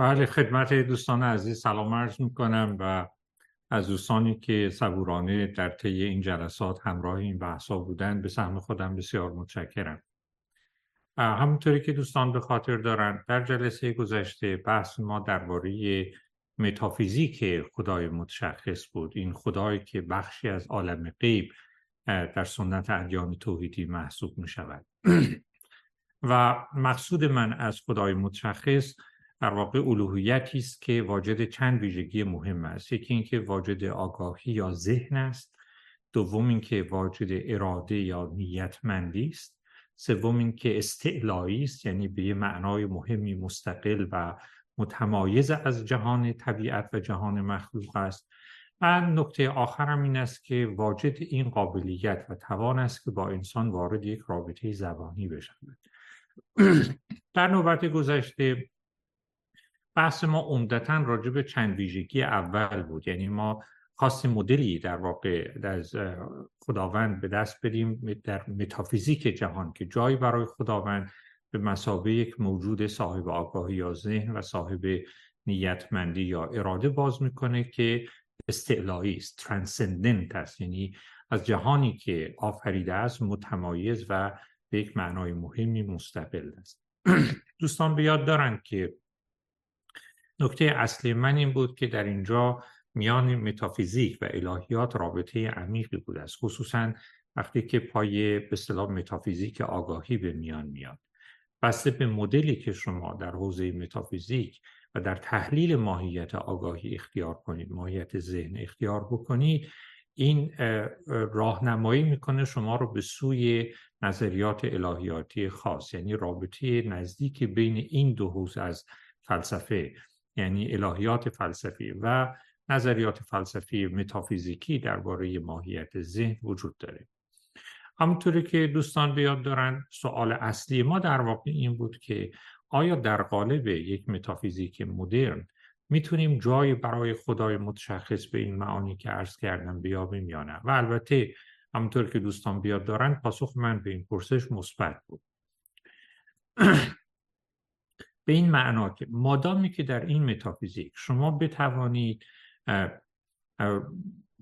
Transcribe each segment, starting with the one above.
بله خدمت دوستان عزیز سلام عرض می‌کنم و از دوستانی که صبورانه در طی این جلسات همراه این بحثا بودن به سهم خودم بسیار متشکرم. همونطوری که دوستان به خاطر دارند در جلسه گذشته بحث ما درباره متافیزیک خدای متشخص بود. این خدایی که بخشی از عالم غیب در سنت ادیان توحیدی محسوب می شود و مقصود من از خدای متشخص در واقع الوهیتی است که واجد چند ویژگی مهم است. یکی اینکه واجد آگاهی یا ذهن است. دوم اینکه واجد اراده یا نیتمندی است. سوم اینکه استعلایی است یعنی به یه معنای مهمی مستقل و متمایز از جهان طبیعت و جهان مخلوق است. و نکته آخرم این است که واجد این قابلیت و توان است که با انسان وارد یک رابطه زبانی بشود. در نوبت گذشته بحث ما عمدتا راجع به چند ویژگی اول بود. یعنی ما خواستیم مدلی در واقع از خداوند به دست بدیم در متافیزیک جهان که جایی برای خداوند به مسابه یک موجود صاحب آگاهی یا ذهن و صاحب نیتمندی یا اراده باز می‌کنه که استعلایی است ترانسندنت است. یعنی از جهانی که آفریده است متمایز و به یک معنای مهمی مستقل است. دوستان به یاد دارند که نکته اصلی من این بود که در اینجا میان متافیزیک و الهیات رابطه عمیقی بود است خصوصا وقتی که پای به اصطلاح متافیزیک آگاهی به میان میاد. بسته به مدلی که شما در حوزه متافیزیک و در تحلیل ماهیت آگاهی اختیار کنید ماهیت ذهن اختیار بکنید این راهنمایی می‌کنه شما رو به سوی نظریات الهیاتی خاص یعنی رابطه نزدیک بین این دو حوزه از فلسفه یعنی الهیات فلسفی و نظریات فلسفی متافیزیکی درباره ماهیت ذهن وجود داره. همونطوری که دوستان بیاد دارن سوال اصلی ما در واقع این بود که آیا در قالب یک متافیزیک مدرن می‌تونیم جایی برای خدای متشخص به این معانی که عرض کردم بیابیم یا نه؟ و البته همونطور که دوستان بیاد دارن پاسخ من به این پرسش مثبت بود. به این معنا که مادامی که در این متافیزیک شما بتوانید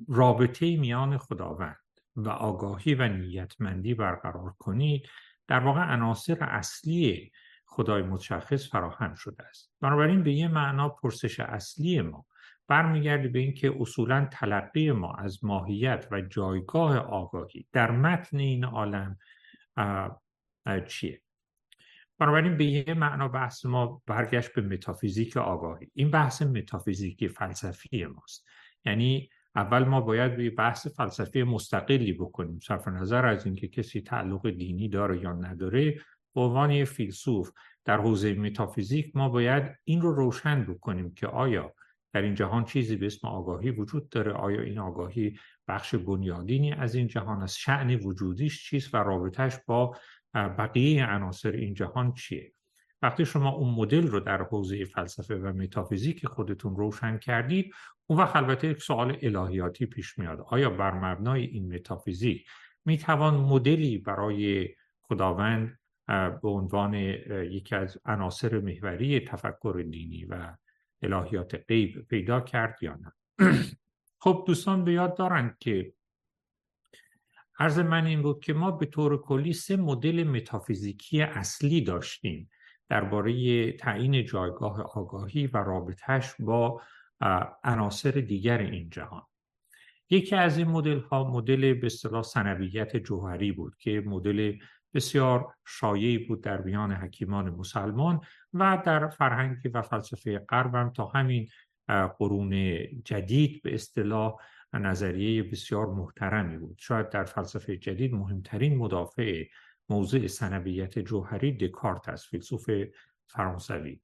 رابطه میان خداوند و آگاهی و نیتمندی برقرار کنید در واقع عناصر اصلی خدای متشخص فراهم شده است. بنابراین به یه معنا پرسش اصلی ما برمیگرده به اینکه اصولا تلقی ما از ماهیت و جایگاه آگاهی در متن این عالم چیه؟ بنابراین به یه معنا بحث ما برگشت به متافیزیک آگاهی. این بحث متافیزیکی فلسفی ماست. یعنی اول ما باید به بحث فلسفی مستقلی بکنیم. صرف نظر از اینکه کسی تعلق دینی داره یا نداره به عنوان فیلسوف در حوزه متافیزیک ما باید این رو روشن بکنیم که آیا در این جهان چیزی به اسم آگاهی وجود داره؟ آیا این آگاهی بخش بنیادینی از این جهان است؟ شعن وجودیش چیست و رابطهش با بقیه عناصر این جهان چیه؟ وقتی شما اون مدل رو در حوزه فلسفه و متافیزیک خودتون روشن کردید اون وقت البته یک سوال الهیاتی پیش میاد. آیا بر مبنای این متافیزیک می‌توان مدلی برای خداوند به عنوان یکی از عناصر محوری تفکر دینی و الهیات غیب پیدا کرد یا نه؟ خب دوستان به یاد دارند که عرض من این بود که ما به طور کلی سه مدل متافیزیکی اصلی داشتیم درباره تعیین جایگاه آگاهی و رابطهش با عناصر دیگر این جهان. یکی از این مدل ها مدل به اصطلاح سنویت جوهری بود که مدل بسیار شایعی بود در میان حکیمان مسلمان و در فرهنگ و فلسفه غرب هم تا همین قرون جدید به اصطلاح نظریه بسیار محترمی بود. شاید در فلسفه جدید مهمترین مدافع موضوع سنویت جوهری دکارت است فیلسوف فرانسوی.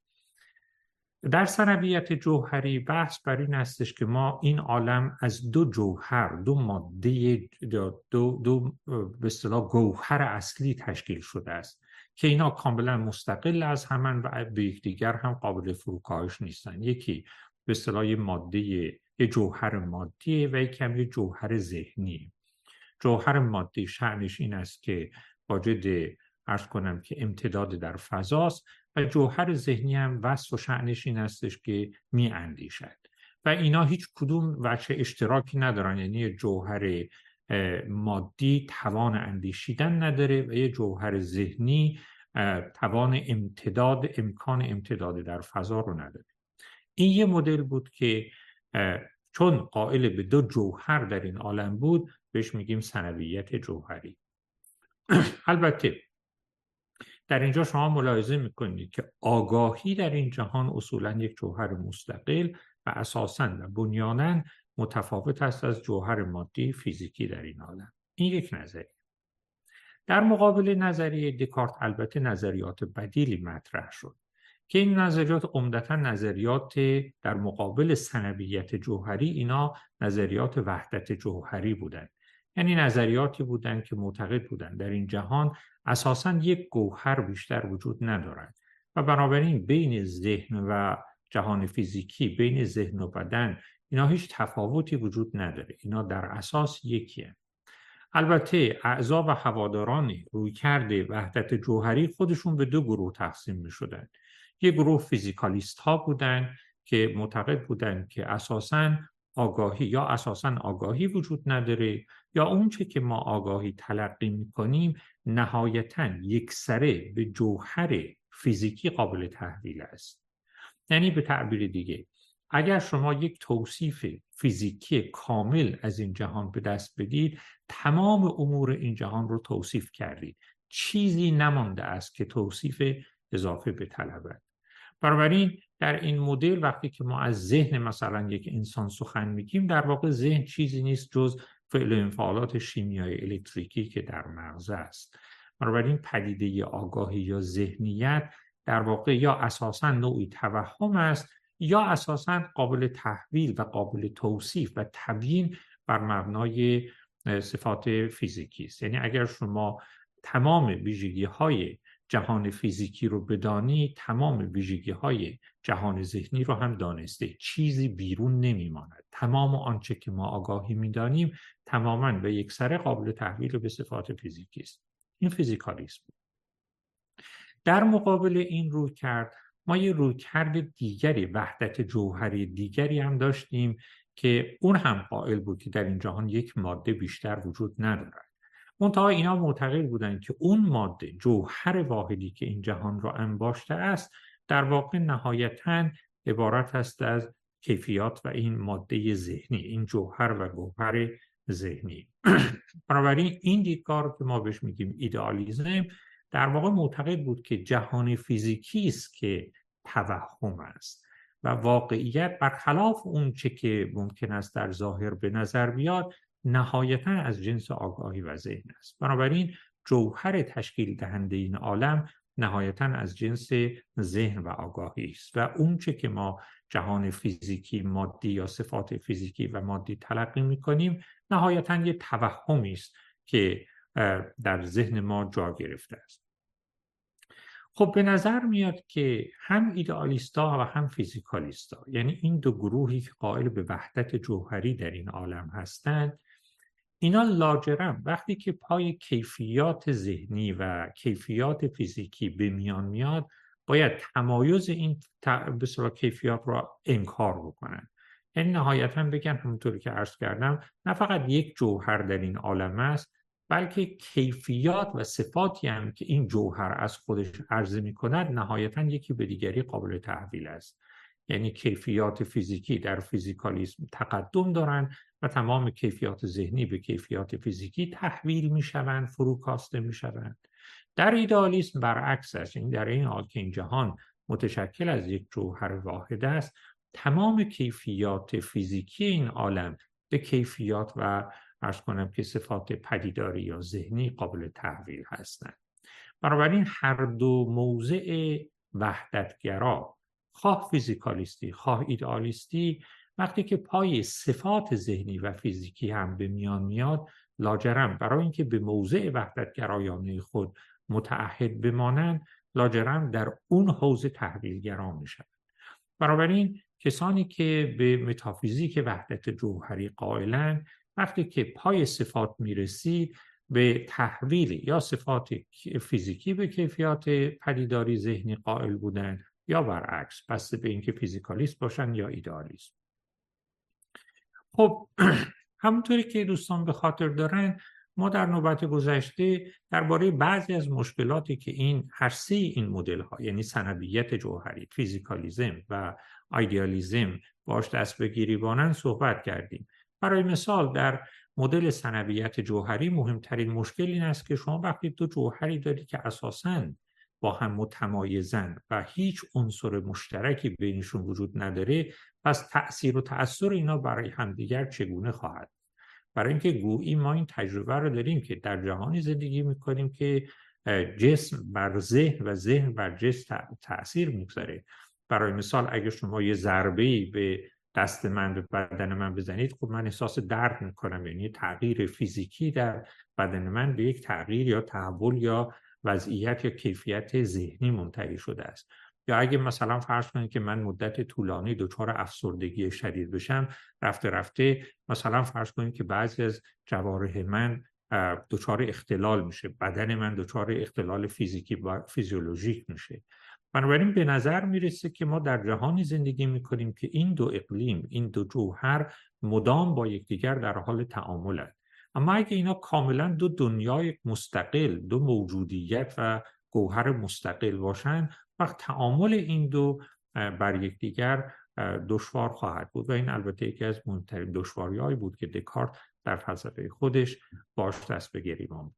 در سنویت جوهری بحث بر این استش که ما این عالم از دو جوهر دو ماده دو, دو به اصطلاح گوهر اصلی تشکیل شده است که اینا کاملا مستقل از همان و به یکدیگر هم قابل فروکاهش نیستن. یکی به اصطلاح ماده یه جوهر مادی و یکی هم یه جوهر ذهنی جوهر مادی شعنش این است که واجد ارز کنم که امتداد در فضاست و جوهر ذهنی هم وصف و شعنش این هستش که می اندیشد و اینا هیچ کدوم وچه اشتراکی ندارن. یعنی جوهر مادی توان اندیشیدن نداره و یه جوهر ذهنی توان امتداد امکان امتداد در فضا رو نداره. این یه مدل بود که چون قائل به دو جوهر در این عالم بود بهش میگیم سنویت جوهری. البته در اینجا شما ملاحظه می‌کنید که آگاهی در این جهان اصولا یک جوهر مستقل و اساسا و بنیانا متفاوت است از جوهر مادی فیزیکی در این عالم. این یک نظریه. در مقابل نظریه دکارت البته نظریات بدیلی مطرح شد. که این نظریات عمدتا نظریات در مقابل سنویت جوهری اینا نظریات وحدت جوهری بودند یعنی نظریاتی بودند که معتقد بودند در این جهان اساسا یک گوهر بیشتر وجود ندارد. و بنابراین بین ذهن و جهان فیزیکی بین ذهن و بدن اینا هیچ تفاوتی وجود نداره. اینا در اساس یکیه. البته اعضا و هواداران رویکرد وحدت جوهری خودشون به دو گروه تقسیم می شدن. یک گروه فیزیکالیست ها بودند که معتقد بودند که اساسا آگاهی یا اساسا آگاهی وجود نداره یا اونچه که ما آگاهی تلقی می کنیم نهایتا یکسره به جوهر فیزیکی قابل تحویل است. یعنی به تعبیر دیگه اگر شما یک توصیف فیزیکی کامل از این جهان به دست بدید تمام امور این جهان رو توصیف کردید. چیزی نمانده است که توصیف اضافه به طلبت بنابراین در این مدل وقتی که ما از ذهن مثلا یک انسان سخن میگیم در واقع ذهن چیزی نیست جز فعل انفعالات شیمیایی الکتریکی که در مغز است. بنابراین پدیده آگاهی یا ذهنیت در واقع یا اساسا نوعی توهم است یا اساسا قابل تحویل و قابل توصیف و تبیین بر مبنای صفات فیزیکی است. یعنی اگر شما تمام ویژگی های جهان فیزیکی رو بدانی تمام ویژگی های جهان ذهنی رو هم دانسته. چیزی بیرون نمیماند. تمام آنچه که ما آگاهی می‌دانیم تماما به یک سر قابل تحویل به صفات فیزیکی است. این فیزیکالیسم. در مقابل این رو کرد ما یه رویکرد دیگری وحدت جوهری دیگری هم داشتیم که اون هم قائل بود که در این جهان یک ماده بیشتر وجود ندارد. منتها اینا معتقد بودند که اون ماده جوهر واحدی که این جهان را انباشته است در واقع نهایتا عبارت است از کیفیات و این ماده ذهنی این جوهر و گوهر ذهنی. بنابراین این دیدگاه که ما بهش میگیم ایدئالیزم در واقع معتقد بود که جهان فیزیکی است که توهم است و واقعیت برخلاف اون چه که ممکن است در ظاهر به نظر بیاد نهایتا از جنس آگاهی و ذهن است. بنابراین جوهر تشکیل دهنده این عالم نهایتا از جنس ذهن و آگاهی است و اون چه که ما جهان فیزیکی مادی یا صفات فیزیکی و مادی تلقی می کنیم نهایتا یه توهمی است که در ذهن ما جا گرفته است. خب به نظر میاد که هم ایدئالیستا و هم فیزیکالیستا یعنی این دو گروهی که قائل به وحدت جوهری در این عالم هستند اینا لاجرم. وقتی که پای کیفیات ذهنی و کیفیات فیزیکی به میان میاد باید تمایز این به کیفیات را انکار بکنن. یعنی نهایتا بگن همونطوری که عرض کردم نه فقط یک جوهر در این عالم است بلکه کیفیات و صفاتی هم که این جوهر از خودش عرضه می کند نهایتا یکی به دیگری قابل تحویل است. یعنی کیفیات فیزیکی در فیزیکالیسم تقدم دارند و تمام کیفیات ذهنی به کیفیات فیزیکی تحویل می شوند فروکاسته می شوند در ایدالیسم برعکس است. این در این حال که این جهان متشکل از یک جوهر واحد است تمام کیفیات فیزیکی این عالم به کیفیات و ارز کنم که صفات پدیداری یا ذهنی قابل تحویل هستند. بنابراین هر دو موضع وحدتگرا خواه فیزیکالیستی خواه ایدئالیستی وقتی که پای صفات ذهنی و فیزیکی هم به میان میاد لاجرم برای اینکه به موضع وحدتگرایانه خود متعهد بمانند لاجرم در اون حوزه تحویلگرا میشن بنابراین کسانی که به متافیزیک وحدت جوهری قائلند وقتی که پای صفات می‌رسید به تحویل یا صفات فیزیکی به کیفیات پدیداری ذهنی قائل بودن یا برعکس بسته به اینکه فیزیکالیست باشن یا ایدالیست خب همونطوری که دوستان به خاطر دارن ما در نوبت گذشته درباره بعضی از مشکلاتی که این هر سه این مدل ها یعنی ثنویت جوهری فیزیکالیزم و ایدئالیزم باش دست به گریبانن صحبت کردیم. برای مثال در مدل سنویت جوهری مهمترین مشکل این است که شما وقتی دو جوهری داری که اساساً با هم متمایزن و هیچ عنصر مشترکی بینشون وجود نداره پس تأثیر و تأثیر اینا برای همدیگر چگونه خواهد برای اینکه گویی ما این تجربه رو داریم که در جهانی زندگی می‌کنیم که جسم بر ذهن و ذهن بر جسم تاثیر می‌گذاره. برای مثال اگر شما یه ضربه به دست من به بدن من بزنید خب من احساس درد می‌کنم. یعنی تغییر فیزیکی در بدن من به یک تغییر یا تحول یا وضعیت یا کیفیت ذهنی منتهی شده است. یا اگه مثلا فرض کنید که من مدت طولانی دچار افسردگی شدید بشم رفته رفته مثلا فرض کنید که بعضی از جوارح من دچار اختلال میشه بدن من دچار اختلال فیزیکی و فیزیولوژیک میشه. بنابراین به نظر می‌رسه که ما در جهانی زندگی می‌کنیم که این دو اقلیم این دو جوهر مدام با یکدیگر در حال تعاملند. اما اگه اینا کاملا دو دنیای مستقل دو موجودیت و گوهر مستقل باشن وقت تعامل این دو بر یکدیگر دشوار خواهد بود. و این البته یکی از مهمترین دشواریهایی بود که دکارت در فلسفه خودش باش دست به گریبان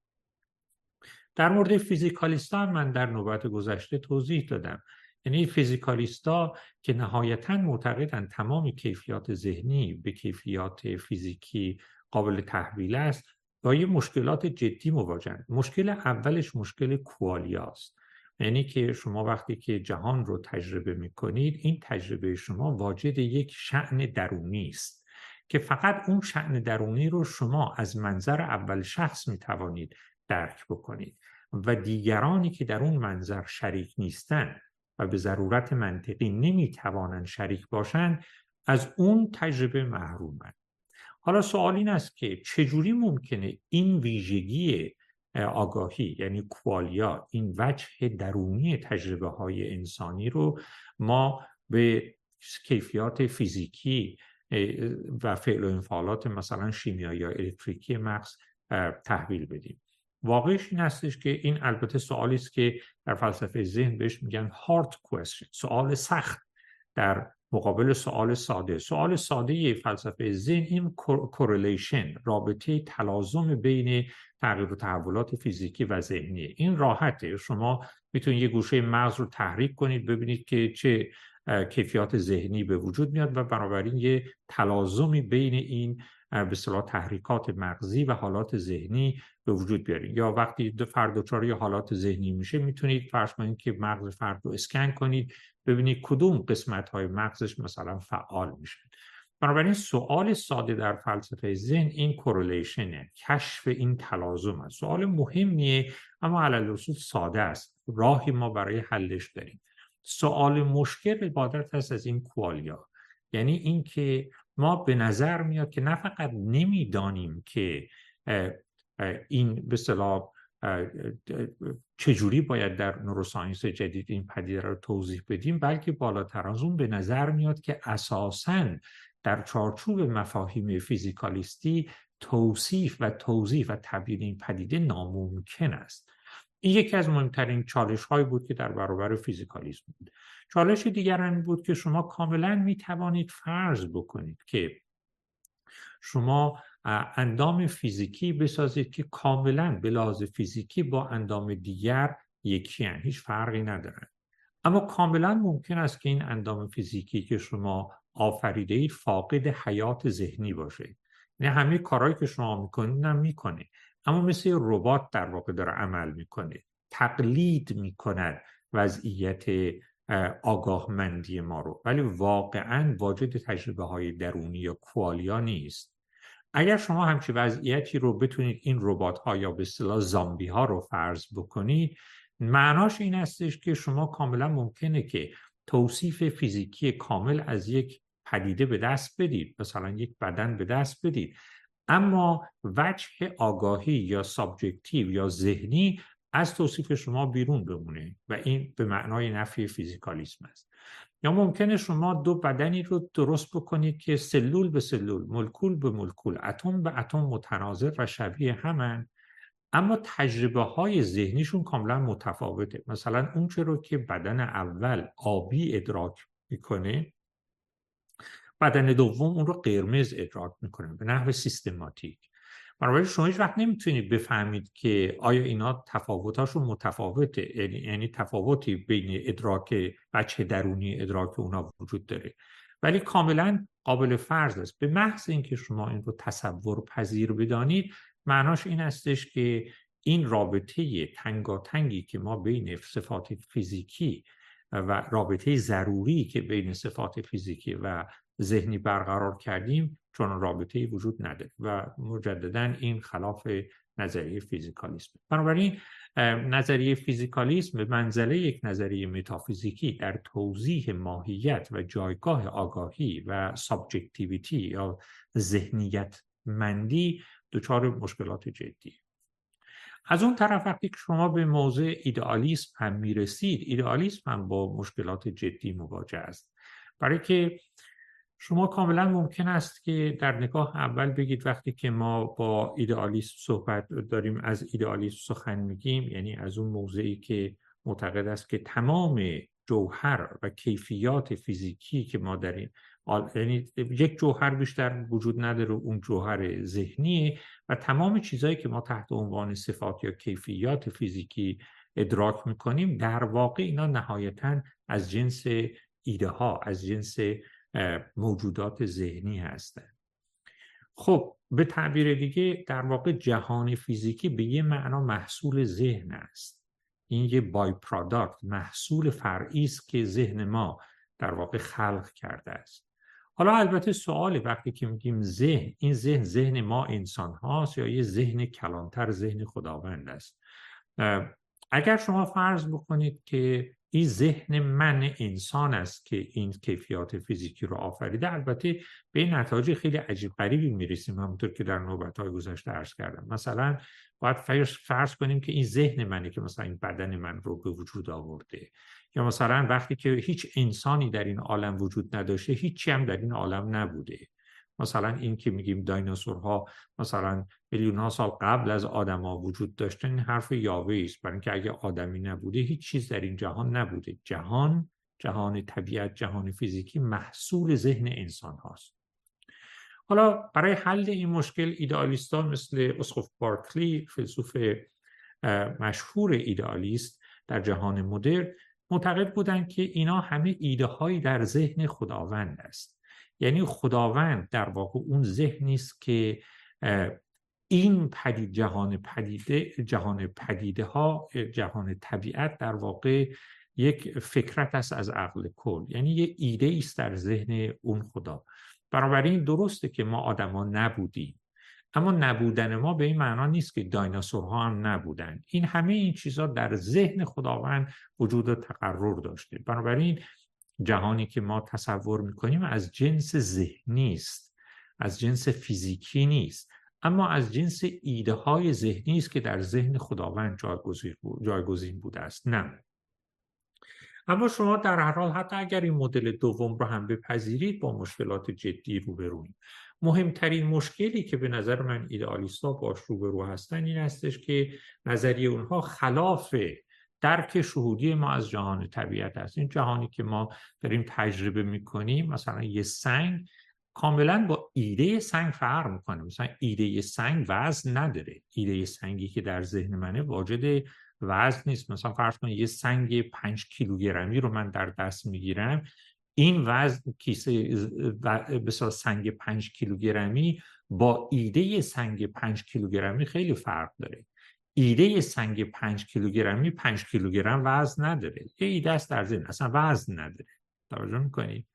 در مورد فیزیکالیستا من در نوبت گذشته توضیح دادم. یعنی فیزیکالیستا که نهایتا معتقدن تمام کیفیات ذهنی به کیفیات فیزیکی قابل تحویل است با یه مشکلات جدی مواجهن مشکل اولش مشکل کوالیاست. یعنی که شما وقتی که جهان رو تجربه می‌کنید این تجربه شما واجد یک شعن درونی است که فقط اون شعن درونی رو شما از منظر اول شخص می‌توانید درک بکنید و دیگرانی که در اون منظر شریک نیستند و به ضرورت منطقی نمی‌توانند شریک باشند از اون تجربه محرومند. حالا سوال این است که چجوری ممکنه این ویژگی آگاهی یعنی کوالیا این وجه درونی تجربه های انسانی رو ما به کیفیات فیزیکی و فعل و انفعالات مثلا شیمیایی یا الکتریکی مغز تحویل بدیم. واقعش این هستش که این البته سوالی است که در فلسفه ذهن بهش میگن هارد کوشن سوال سخت در مقابل سوال ساده. سوال ساده فلسفه ذهن این کورلیشن رابطه تلازم بین تغییر و تحولات فیزیکی و ذهنی. این راحته. شما می‌تونید یه گوشه مغز رو تحریک کنید ببینید که چه کیفیات ذهنی به وجود میاد و بنابراین یه تلازمی بین این به صلاح تحریکات مغزی و حالات ذهنی به وجود بیارید. یا وقتی فرد دچار حالات ذهنی میشه می‌تونید فرض کنید که مغز فرد رو اسکن کنید. ببینید کدوم قسمت های مغزش مثلا فعال میشه. بنابراین سوال ساده در فلسفه ذهن این کورولیشنه کشف این تلازم است. سوال مهمیه اما علل ساده است. راهی ما برای حلش داریم. سوال مشکل عبادت هست از این کوالیا یعنی اینکه ما به نظر میاد که نه فقط نمی‌دانیم که این به صلاح چجوری باید در نوروساینس جدید این پدیده رو توضیح بدیم؟ بلکه بالاتر از اون به نظر میاد که اساساً در چارچوب مفاهیم فیزیکالیستی توصیف و توضیح و تبیین این پدیده ناممکن است. این یکی از مهمترین چالش هایی بود که در برابر فیزیکالیسم بود. چالش دیگر این بود که شما کاملا می توانید فرض بکنید که شما اندام فیزیکی بسازید که کاملا به لحاظ فیزیکی با اندام دیگر یکی هن. هیچ فرقی ندارن اما کاملا ممکن است که این اندام فیزیکی که شما آفریده اید فاقد حیات ذهنی باشه. نه یعنی همه کارهایی که شما می‌کنید هم می‌کنه. اما مثل ربات در واقع داره عمل می‌کنه. تقلید می‌کند وضعیت آگاهمندی ما رو. ولی واقعا واجد تجربه های درونی یا qualia نیست. اگر شما همچی وضعیتی رو بتونید این ربات ها یا به اصطلاح زامبی ها رو فرض بکنید معناش این هستش که شما کاملا ممکنه که توصیف فیزیکی کامل از یک پدیده به دست بدید مثلا یک بدن به دست بدید. اما وجه آگاهی یا subjective یا ذهنی از توصیف شما بیرون بمونه و این به معنای نفی فیزیکالیسم است. یا ممکنه شما دو بدنی رو درست بکنید که سلول به سلول مولکول به مولکول اتم به اتم متناظر و شبیه همن. اما تجربه های ذهنیشون کاملا متفاوته. مثلا اون رو که بدن اول آبی ادراک می‌کنه بدن دوم اون رو قرمز ادراک می‌کنه به نحو سیستماتیک. بنابراین شما هیچ وقت نمی‌تونید بفهمید که آیا اینا تفاوتاشون متفاوته. یعنی, یعنی تفاوتی بین ادراک بچه درونی ادراک اونا وجود داره. ولی کاملا قابل فرض است. به محض اینکه شما این رو تصور پذیر بدانید معناش این استش که این رابطه تنگاتنگی که ما بین صفات فیزیکی و رابطه ضروری که بین صفات فیزیکی و ذهنی برقرار کردیم چون رابطه وجود نداره و مجددا این خلاف نظریه فیزیکالیسم بنابراین نظریه فیزیکالیسم به منزله یک نظریه متافیزیکی در توضیح ماهیت و جایگاه آگاهی و subjectivity یا ذهنیت مندی دچار مشکلات جدی. از اون طرف وقتی که شما به موضع ایدئالیسم هم می‌رسید ایدئالیسم هم با مشکلات جدی مواجه است. برای که شما کاملا ممکن است که در نگاه اول بگید وقتی که ما با ایدئالیسم صحبت داریم از ایدئالیسم سخن میگیم یعنی از اون موضعی که معتقد است که تمام جوهر و کیفیات فیزیکی که ما داریم یعنی یک جوهر بیشتر وجود نداره اون جوهر ذهنیه و تمام چیزهایی که ما تحت عنوان صفات یا کیفیات فیزیکی ادراک می‌کنیم در واقع اینا نهایتا از جنس ایده ها از جنس موجودات ذهنی هستند خب به تعبیر دیگه در واقع جهان فیزیکی به یه معنا محصول ذهن است. این یه بای پرادکت محصول فرعی است که ذهن ما در واقع خلق کرده است. حالا البته سوال وقتی که میگیم ذهن این ذهن ذهن ما انسان هاست یا یه ذهن کلانتر ذهن خداوند است؟ اگر شما فرض بکنید که این ذهن من انسان است که این کیفیات فیزیکی رو آفریده. البته به نتایج خیلی عجیب غریبی می‌رسیم همونطور که در نوبت های گذشته عرض کردم. مثلا باید فرض کنیم که این ذهن منه که مثلا این بدن من رو به وجود آورده. یا مثلا وقتی که هیچ انسانی در این عالم وجود نداشته هیچی هم در این عالم نبوده. مثلا این که میگیم دایناسورها مثلا میلیون ها سال قبل از آدما وجود داشتن این حرف یاوه است. برای اینکه اگه آدمی نبوده هیچ چیز در این جهان نبوده. جهان جهان طبیعت جهان فیزیکی محصول ذهن انسان هاست. حالا برای حل این مشکل ایدئالیستا مثل اسقف بارکلی فیلسوف مشهور ایدئالیست در جهان مدرن معتقد بودند که اینا همه ایده هایی در ذهن خداوند است. یعنی خداوند در واقع اون ذهنی است که این پدید جهان پدیده جهان پدیده ها جهان طبیعت در واقع یک فکرت است از عقل کل. یعنی یه ایده است در ذهن اون خدا. بنابراین درسته که ما آدما نبودیم. اما نبودن ما به این معنا نیست که دایناسورها هم نبودن. این همه این چیزها در ذهن خداوند وجود و تقرر داشته. بنابراین جهانی که ما تصور می‌کنیم از جنس ذهنی است از جنس فیزیکی نیست اما از جنس ایده های ذهنی است که در ذهن خداوند جایگزین بوده است. نه. اما شما در هر حال حتی اگر این مدل دوم رو هم بپذیرید با مشکلات جدی روبرویم مهمترین مشکلی که به نظر من ایدئالیستا باش روبرو هستن این هستش که نظریه اونها خلاف درک شهودی ما از جهان طبیعت است. این جهانی که ما داریم تجربه می‌کنیم مثلا یه سنگ کاملا با ایده سنگ فرق می‌کنه. مثلا ایده سنگ وزن نداره. ایده سنگی که در ذهن منه واجد وزن نیست. مثلا فرض کنید یه سنگ پنج کیلوگرمی رو من در دست می‌گیرم. این وزن کیسه بسیار سنگ پنج کیلوگرمی با ایده سنگ پنج کیلوگرمی خیلی فرق داره. ایده سنگ پنج کیلوگرمی پنج کیلوگرم وزن نداره. یه ایده است در ذهن. اصلا وزن نداره. توجه می‌کنید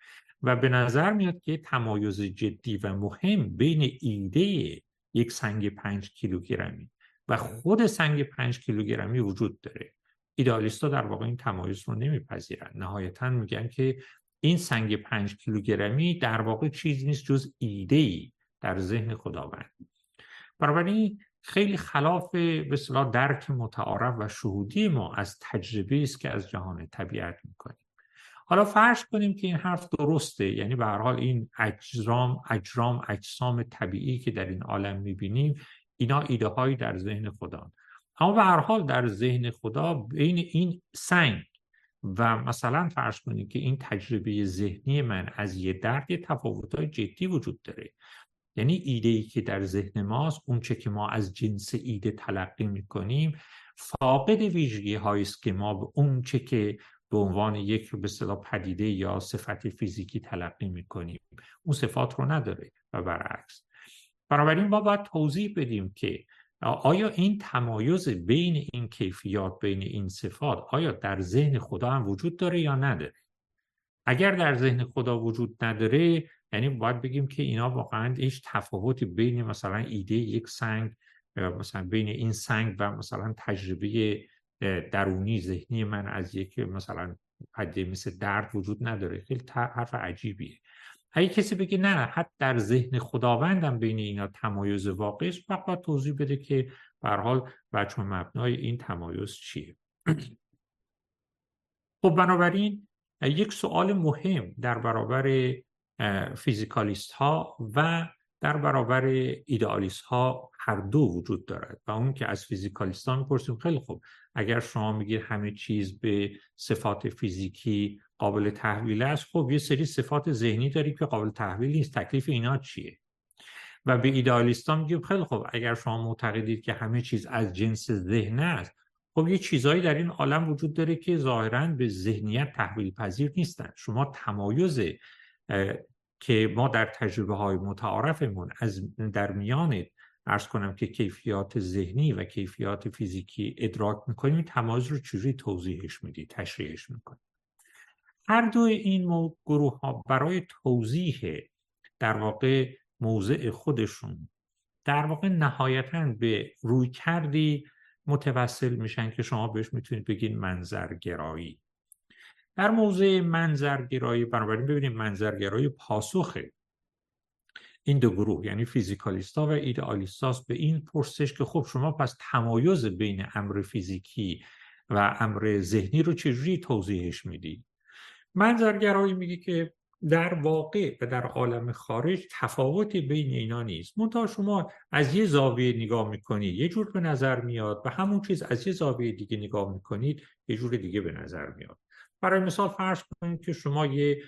و به نظر میاد که تمایز جدی و مهم بین ایده یک سنگ پنج کیلوگرمی و خود سنگ پنج کیلوگرمی وجود داره. ایدالیستا در واقع این تمایز رو نمیپذیرن. نهایتا میگن که این سنگ پنج کیلوگرمی در واقع چیز نیست جز ایده ای در ذهن خداوند. بنابراین خیلی خلاف به درک متعارف و شهودی ما از تجربه است که از جهان طبیعت می‌کنیم. حالا فرض کنیم که این حرف درسته یعنی به هر حال این اجرام اجرام اجسام طبیعی که در این عالم می‌بینیم اینا ایده هایی در ذهن خدا. اما به هر حال در ذهن خدا بین این سنگ و مثلا فرض کنید که این تجربه ذهنی من از یه درد یه تفاوت های جدی وجود داره. یعنی ایده ای که در ذهن ماست اون چه که ما از جنس ایده تلقی می‌کنیم فاقد ویژگی است که ما به اون چه که به عنوان یک به صلاح پدیده یا صفت فیزیکی تلقی می‌کنیم. اون صفات رو نداره و برعکس. بنابراین ما باید توضیح بدیم که آیا این تمایز بین این کیفیات بین این صفات آیا در ذهن خدا هم وجود داره یا نداره؟ اگر در ذهن خدا وجود نداره یعنی باید بگیم که اینا واقعا هیچ تفاوتی بین مثلا ایده یک سنگ مثلا بین این سنگ و مثلا تجربه درونی ذهنی من از یک مثلا پدیده مثل درد وجود نداره. خیلی حرف عجیبیه. اگه کسی بگه نه حتی در ذهن خداوندم بین اینا تمایز واقعی است فقط توضیح بده که به حال بچه مبنای این تمایز چیه. خب بنابراین یک سوال مهم در برابر فیزیکالیست ها و در برابر ایدئالیست ها هر دو وجود دارد و اون که از فیزیکالیست ها می‌پرسیم خیلی خوب. اگر شما میگید همه چیز به صفات فیزیکی قابل تحویل است خب یه سری صفات ذهنی داری که قابل تحویل نیست. تکلیف اینا چیه؟ و به ایدئالیستان میگیم خیلی خب اگر شما معتقدید که همه چیز از جنس ذهن است خب یه چیزهایی در این عالم وجود داره که ظاهرا به ذهنیت تحویل پذیر نیستن. شما تمایز که ما در تجربه های متعارفمون از در میان ارز کنم که کیفیات ذهنی و کیفیات فیزیکی ادراک می‌کنیم تمایز رو چجوری توضیحش میدی تشریحش می‌کنیم هر دو این گروه ها برای توضیح در واقع موضع خودشون در واقع نهایتا به روی کردی متوسل میشن که شما بهش می‌تونید بگین منظرگرایی. در موضع منظرگرایی بنابراین ببینید منظرگرایی پاسخه. این دو گروه یعنی فیزیکالیستا و ایدئالیستاست به این پرسش که خب شما پس تمایز بین امر فیزیکی و امر ذهنی رو چجوری توضیحش می‌دید منظرگرایی میگه که در واقع و در عالم خارج تفاوتی بین اینا نیست. منتها شما از یه زاویه نگاه می‌کنید یه جور به نظر میاد و همون چیز از یه زاویه دیگه نگاه می‌کنید یه جور دیگه به نظر میاد. برای مثال فرض کنید که شما یه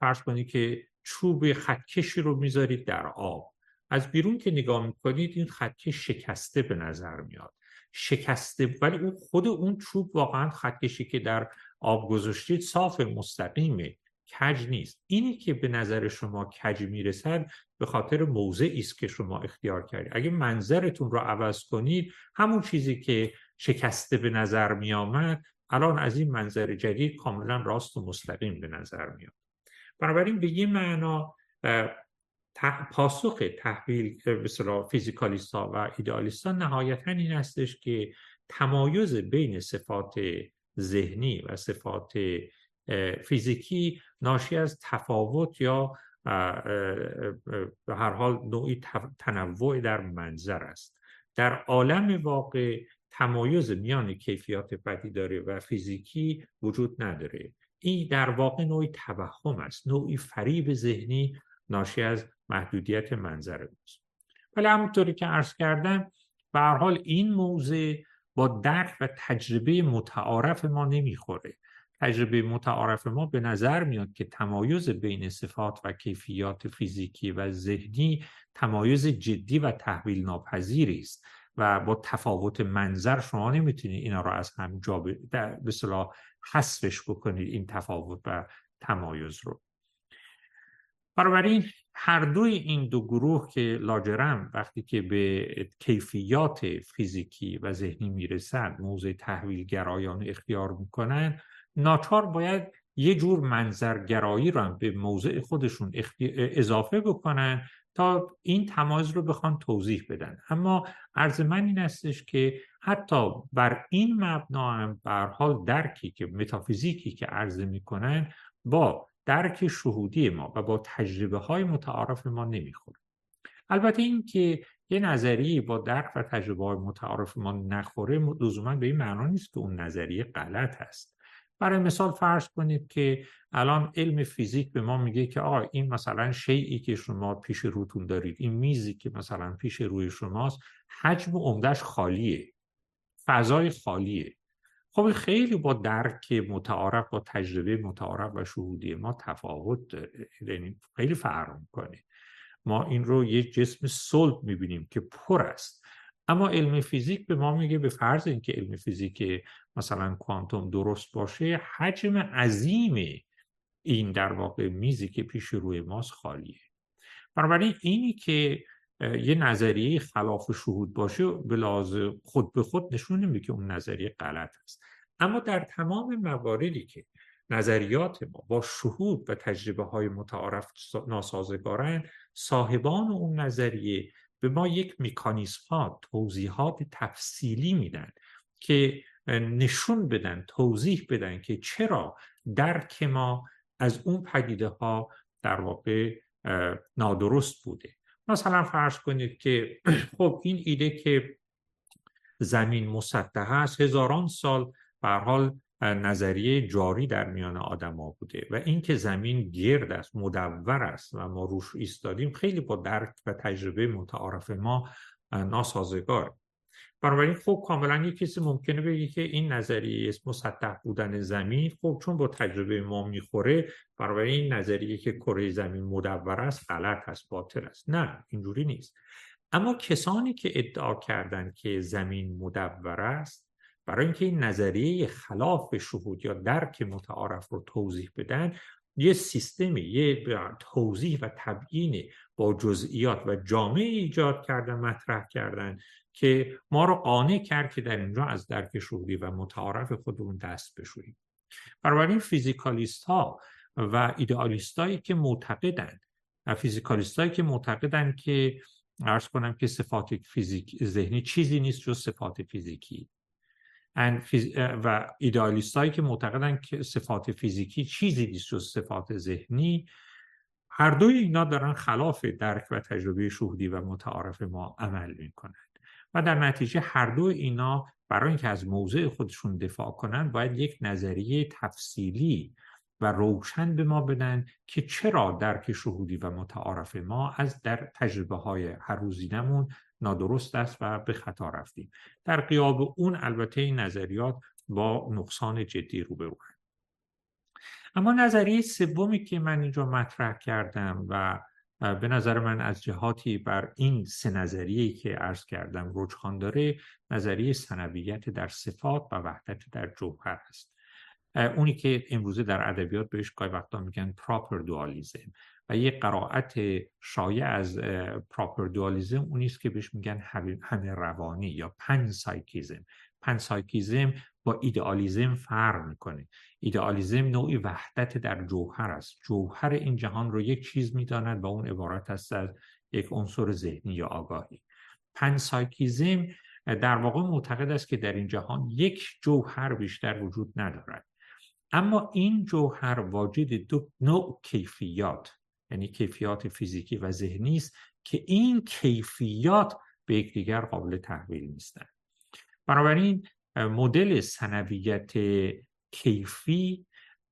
فرض کنید که چوب خطکشی رو می‌ذارید در آب. از بیرون که نگاه می‌کنید این خطکش شکسته به نظر میاد. شکسته ولی اون خود اون چوب واقعا خطکشی که در آب گذاشتید صاف مستقیمه کج نیست. اینی که به نظر شما کج می‌رسد به خاطر موضعی است که شما اختیار کردید. اگه منظرتون رو عوض کنید همون چیزی که شکسته به نظر می آمد الان از این منظر جدید کاملا راست و مستقیم به نظر میاد. بنابراین به یه معنا پاسخ تحویل به فیزیکالیست ها و ایدئالیست ها نهایتا این هستش که تمایز بین صفات ذهنی و صفات فیزیکی ناشی از تفاوت یا به هر حال نوعی تنوع در منظر است. در عالم واقع تمایز میان کیفیات پدیداری و فیزیکی وجود نداره. این در واقع نوعی توهم است نوعی فریب ذهنی ناشی از محدودیت منظر است ولی همونطوری که عرض کردم به حال این موضع با درک و تجربه متعارف ما نمی‌خوره. تجربه متعارف ما به نظر میاد که تمایز بین صفات و کیفیات فیزیکی و ذهنی تمایز جدی و تحویل ناپذیری است. و با تفاوت منظر شما نمی‌تونید اینا رو از هم جا به صلاح حذفش بکنید این تفاوت و تمایز رو. بنابراین هر دوی این دو گروه که لاجرم وقتی که به کیفیات فیزیکی و ذهنی می‌رسند موضع تحویل گرایان اختیار می‌کنن ناچار باید یه جور منظرگرایی رو به موضع خودشون اضافه بکنن تا این تمایز رو بخوان توضیح بدن. اما عرض من این استش که حتی بر این مبنا هم حال درکی که متافیزیکی که عرضه می‌کنن با درک شهودی ما و با تجربه های متعارف ما نمی‌خوره. البته این که یه نظریه با درک و تجربه های متعارف ما نخوره لزوما به این معنا نیست که اون نظریه غلط هست برای مثال فرض کنید که الان علم فیزیک به ما میگه که آقا این مثلا شیعی که شما پیش روتون دارید این میزی که مثلا پیش روی شماست حجم عمدهش خالیه فضای خالیه. خب خیلی با درک متعارف با تجربه متعارف و شهودی ما تفاوت داره. یعنی خیلی فرق می‌کنه. ما این رو یه جسم صلب می‌بینیم که پر است. اما علم فیزیک به ما میگه به فرض اینکه علم فیزیک مثلا کوانتوم درست باشه حجم عظیم این در واقع میزی که پیش روی ماست خالیه. بنابراین اینی که یه نظریه خلاف شهود باشه به خود به خود نشون نمیده که اون نظریه غلط است. اما در تمام مواردی که نظریات ما با شهود و تجربه های متعارف ناسازگارن صاحبان اون نظریه به ما یک میکانیسم ها توضیحات تفصیلی میدن که نشون بدن توضیح بدن که چرا درک ما از اون پدیده ها در واقع نادرست بوده. مثلا فرض کنید که خب این ایده که زمین مسطح است هزاران سال به حال نظریه جاری در میان آدما بوده و اینکه زمین گرد است مدور است و ما روش ایستادیم خیلی با درک و تجربه متعارف ما ناسازگار. بنابراین خب کاملا یک کسی ممکنه بگه که این نظریه مسطح بودن زمین خب چون با تجربه ما می‌خوره برای این نظریه که کره زمین مدور است غلط است باطل است. نه اینجوری نیست. اما کسانی که ادعا کردند که زمین مدور است برای اینکه این نظریه خلاف شهود یا درک متعارف رو توضیح بدن یه سیستمی یه توضیح و تبیین با جزئیات و جامعه ایجاد کردن مطرح کردن که ما رو قانع کرد که در اینجا از درک شهودی و متعارف خودمون دست بشوریم. بنابراین فیزیکالیست ها و ایدئالیست هایی که معتقدند فیزیکالیست هایی که معتقدند که ارز کنم که صفات فیزیک ذهنی چیزی نیست جز صفات فیزیکی. و ایدئالیست هایی که معتقدن که صفات فیزیکی چیزی نیست جز صفات ذهنی هر دوی اینا دارن خلاف درک و تجربه شهودی و متعارف ما عمل می‌کنند و در نتیجه هر دو اینا برای اینکه از موضع خودشون دفاع کنن باید یک نظریه تفصیلی و روشن به ما بدن که چرا درک شهودی و متعارف ما از در تجربه های هر روزینمون نادرست است و به خطا رفتیم. در قیاب اون البته این نظریات با نقصان جدی روبرو اما نظریه سومی که من اینجا مطرح کردم و به نظر من از جهاتی بر این سه نظریه که عرض کردم رجحان داره نظریه سنویت در صفات و وحدت در جوهر است. اونی که امروزه در ادبیات بهش گاهی وقتا میگن property dualism و یه قرائت شایع از property dualism اونی است که بهش میگن همه روانی یا panpsychism panpsychism با ایدئالیزم فرق می‌کنه. ایدئالیزم نوعی وحدت در جوهر است. جوهر این جهان رو یک چیز می‌داند و اون عبارت است از یک عنصر ذهنی یا آگاهی. panpsychism در واقع معتقد است که در این جهان یک جوهر بیشتر وجود ندارد. اما این جوهر واجد دو نوع کیفیات یعنی کیفیات فیزیکی و ذهنی است که این کیفیات به یکدیگر قابل تحویل نیستند بنابراین مدل سنویت کیفی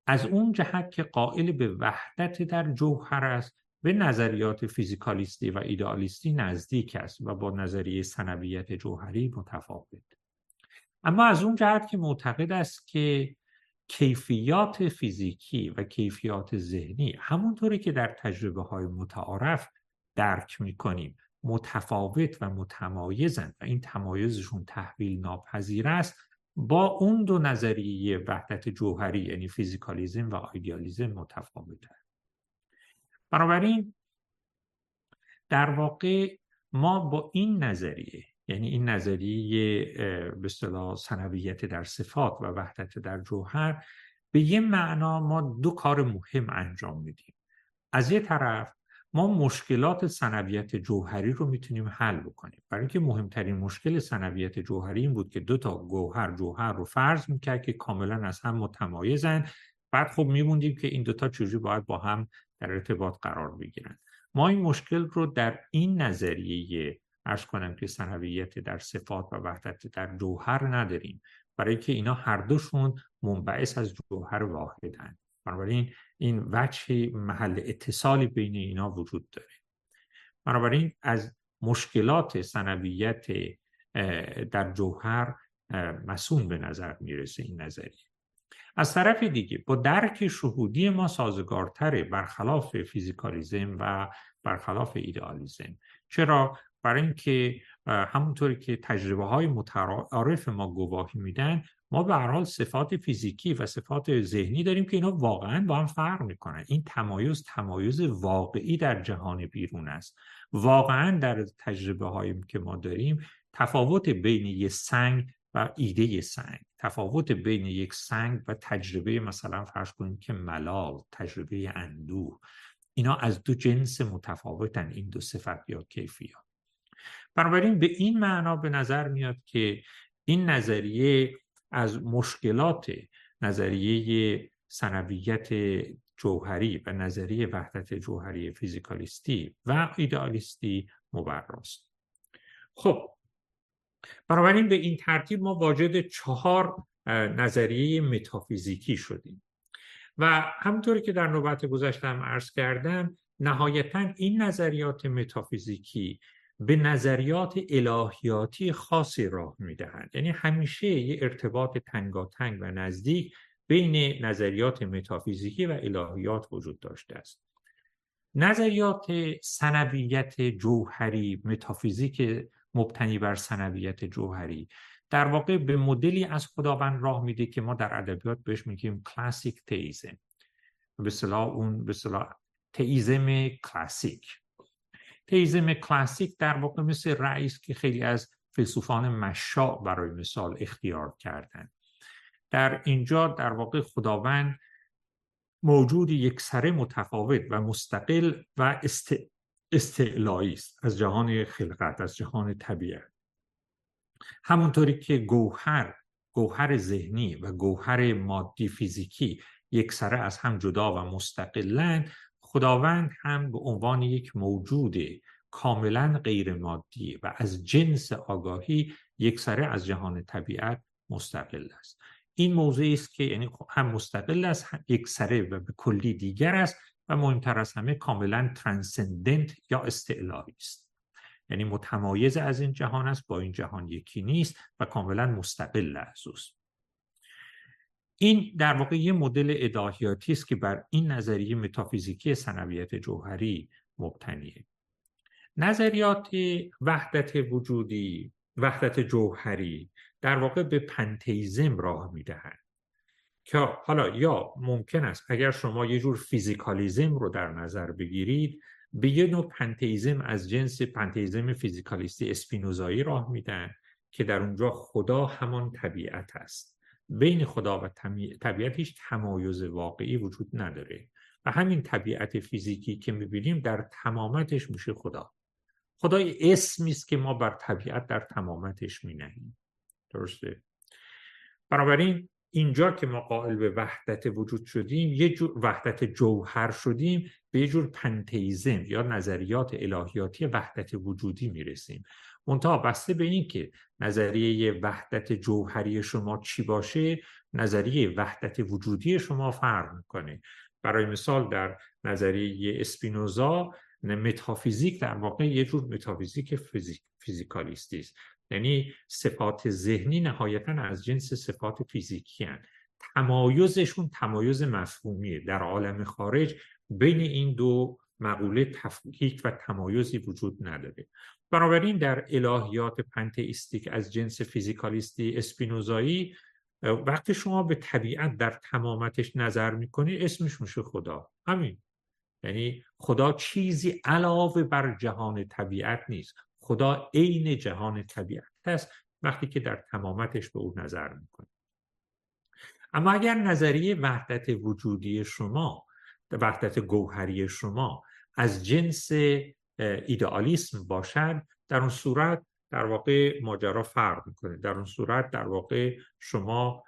از اون جهت که قائل به وحدت در جوهر است به نظریات فیزیکالیستی و ایدئالیستی نزدیک است و با نظریه سنویت جوهری متفاوت. اما از اون جهت که معتقد است که کیفیات فیزیکی و کیفیات ذهنی. همونطوری که در تجربه های متعارف درک می‌کنیم متفاوت و متمایزند و این تمایزشون تحویل ناپذیر است با اون دو نظریه وحدت جوهری یعنی فیزیکالیزم و idealism متفاوته. بنابراین در واقع ما با این نظریه یعنی این نظریه به اصطلاح سنویت در صفات و وحدت در جوهر به یه معنا ما دو کار مهم انجام میدیم. از یه طرف ما مشکلات سنویت جوهری رو می‌تونیم حل بکنیم. برای اینکه مهمترین مشکل سنویت جوهری این بود که دو تا گوهر جوهر رو فرض می‌کرد که کاملا از هم متمایزن. بعد خب میموندیم که این دوتا چجوری باید با هم در ارتباط قرار بگیرن. ما این مشکل رو در این نظریه ارز کنم که سنویت در صفات و وحدت در جوهر نداریم. برای که اینا هر دوشون منبعث از جوهر واحدن. بنابراین این وجه محل اتصالی بین اینا وجود داره. بنابراین از مشکلات سنویت در جوهر مسون به نظر می‌رسه این نظریه. از طرف دیگه با درک شهودی ما سازگارتره برخلاف فیزیکالیزم و برخلاف ایدئالیزم. چرا؟ برای اینکه همونطوری که تجربه های متعارف ما گواهی میدن ما به هر حال صفات فیزیکی و صفات ذهنی داریم که اینا واقعا با هم فرق می‌کنن. این تمایز تمایز واقعی در جهان بیرون است. واقعا در تجربه هایی که ما داریم تفاوت بین یک سنگ و ایده سنگ. تفاوت بین یک سنگ و تجربه مثلا فرض کنیم که ملال تجربه اندوه. اینا از دو جنس متفاوتن این دو صفت یا کیفیات بنابراین به این معنا به نظر میاد که این نظریه از مشکلات نظریه سنویت جوهری و نظریه وحدت جوهری فیزیکالیستی و ایدئالیستی مبراست. خب بنابراین به این ترتیب ما واجد چهار نظریه متافیزیکی شدیم و همطوری که در نوبت گذشتم عرض کردم نهایتا این نظریات متافیزیکی به نظریات الهیاتی خاصی راه می‌دهند. یعنی همیشه یه ارتباط تنگاتنگ و نزدیک بین نظریات متافیزیکی و الهیات وجود داشته است. نظریات سنویت جوهری متافیزیک مبتنی بر سنویت جوهری در واقع به مدلی از خداوند راه میده که ما در ادبیات بهش میگیم کلاسیک تئیزم. به صلاح اون به تئیزم کلاسیک. تئیزم کلاسیک در واقع مثل رئیس که خیلی از فیلسوفان مشاع برای مثال اختیار کردن. در اینجا در واقع خداوند موجود یک سره متفاوت و مستقل و است... است از جهان خلقت از جهان طبیعت. همونطوری که گوهر گوهر ذهنی و گوهر مادی فیزیکی یک سره از هم جدا و مستقلند خداوند هم به عنوان یک موجود کاملا غیر مادی و از جنس آگاهی یک سره از جهان طبیعت مستقل است. این موضوعی است که یعنی هم مستقل است یک سره و به کلی دیگر است و مهمتر از همه کاملا ترانسندنت یا استعلایی است. یعنی متمایز از این جهان است با این جهان یکی نیست و کاملا مستقل از این در واقع یه مدل الهیاتی است که بر این نظریه متافیزیکی ثنویت جوهری مبتنیه. نظریات وحدت وجودی وحدت جوهری در واقع به pantheism راه می‌دهند که حالا یا ممکن است اگر شما یه جور فیزیکالیزم رو در نظر بگیرید به یه نوع پنتیزم از جنس پنتیزم فیزیکالیستی اسپینوزایی راه میدن که در اونجا خدا همان طبیعت است. بین خدا و طبیعت هیچ تمایز واقعی وجود نداره. و همین طبیعت فیزیکی که می‌بینیم در تمامتش میشه خدا. خدا اسمی است که ما بر طبیعت در تمامتش مینهیم. درسته؟ بنابراین اینجا که ما قائل به وحدت وجود شدیم یه جور وحدت جوهر شدیم به یه جور پنتیزم یا نظریات الهیاتی وحدت وجودی می‌رسیم. منتها بسته به این که نظریه وحدت جوهری شما چی باشه؟ نظریه وحدت وجودی شما فرق می‌کنه. برای مثال در نظریه اسپینوزا متافیزیک در واقع یه جور متافیزیک فیزیک، فیزیکالیستی است. یعنی صفات ذهنی نهایتا از جنس صفات فیزیکی هن. تمایزشون تمایز مفهومیه. در عالم خارج بین این دو مقوله تفکیک و تمایزی وجود نداره. بنابراین در الهیات پنتئیستیک از جنس فیزیکالیستی اسپینوزایی وقتی شما به طبیعت در تمامتش نظر می‌کنی اسمش میشه خدا. همین. یعنی خدا چیزی علاوه بر جهان طبیعت نیست. خدا عین جهان طبیعت است وقتی که در تمامتش به او نظر می‌کنه اما اگر نظریه وحدت وجودی شما وحدت گوهری شما از جنس ایدئالیسم باشد در اون صورت در واقع ماجرا فرق می‌کنه. در اون صورت در واقع شما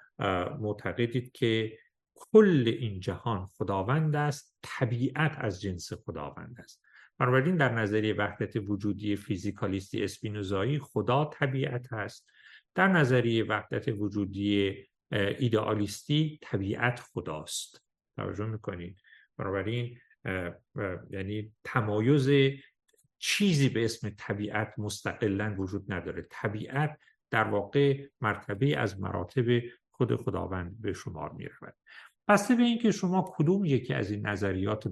معتقدید که کل این جهان خداوند است طبیعت از جنس خداوند است. بنابراین در نظریه وحدت وجودی فیزیکالیستی اسپینوزایی خدا طبیعت هست در نظریه وحدت وجودی ایدئالیستی طبیعت خداست. توجه می‌کنید. بنابراین یعنی تمایز چیزی به اسم طبیعت مستقلا وجود نداره. طبیعت در واقع مرتبه از مراتب خود خداوند به شمار می رود بسته به اینکه شما کدوم یکی از این نظریات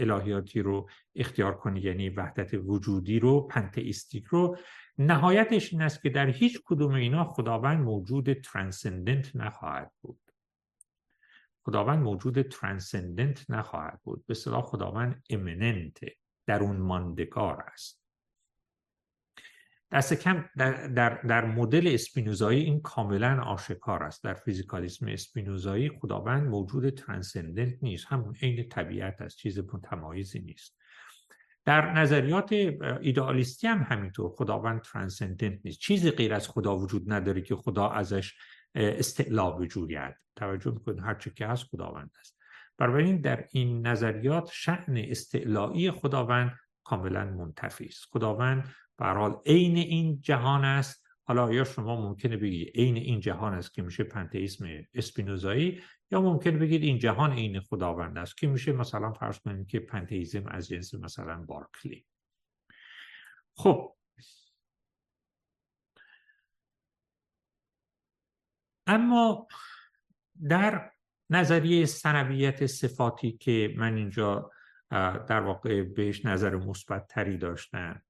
الهیاتی رو اختیار کنید یعنی وحدت وجودی رو پنتئیستیک رو نهایتش این است که در هیچ کدوم اینا خداوند موجود ترانسندنت نخواهد بود. خداوند موجود ترانسندنت نخواهد بود. به صلاح خداوند امننت در اون ماندگار است. دست کم در, در, در مدل اسپینوزایی این کاملا آشکار است. در فیزیکالیسم اسپینوزایی خداوند موجود ترانسندنت نیست. همون عین طبیعت است. چیز متمایزی نیست. در نظریات ایدئالیستی هم همینطور. خداوند ترانسندنت نیست. چیزی غیر از خدا وجود نداره که خدا ازش استعلا بجوید. توجه می‌کنید؟ هر چی که هست خداوند است. بنابراین در این نظریات شعن استعلایی خداوند کاملا منتفی است. خداوند به حال عین این جهان است. حالا یا شما ممکنه بگید عین این جهان است که میشه پنتئیسم اسپینوزایی یا ممکنه بگید این جهان عین خداوند است که میشه مثلا فرض کنید که پنتئیسم از جنس مثلا بارکلی. خب. اما در نظریه سنویت صفاتی که من اینجا در واقع بهش نظر مثبت تری داشتم.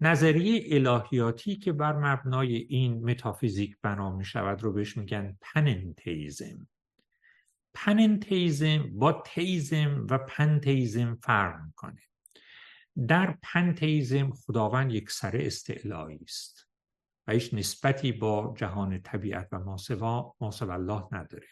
نظریه الهیاتی که بر مبنای این متافیزیک بنا می شود رو بهش میگن پننتیزم. پننتیزم با تیزم و پنتیزم فرق می‌کنه. در پنتیزم خداوند یک سر استعلایی است و هیچ نسبتی با جهان طبیعت و ماسوا ماسوا الله نداره.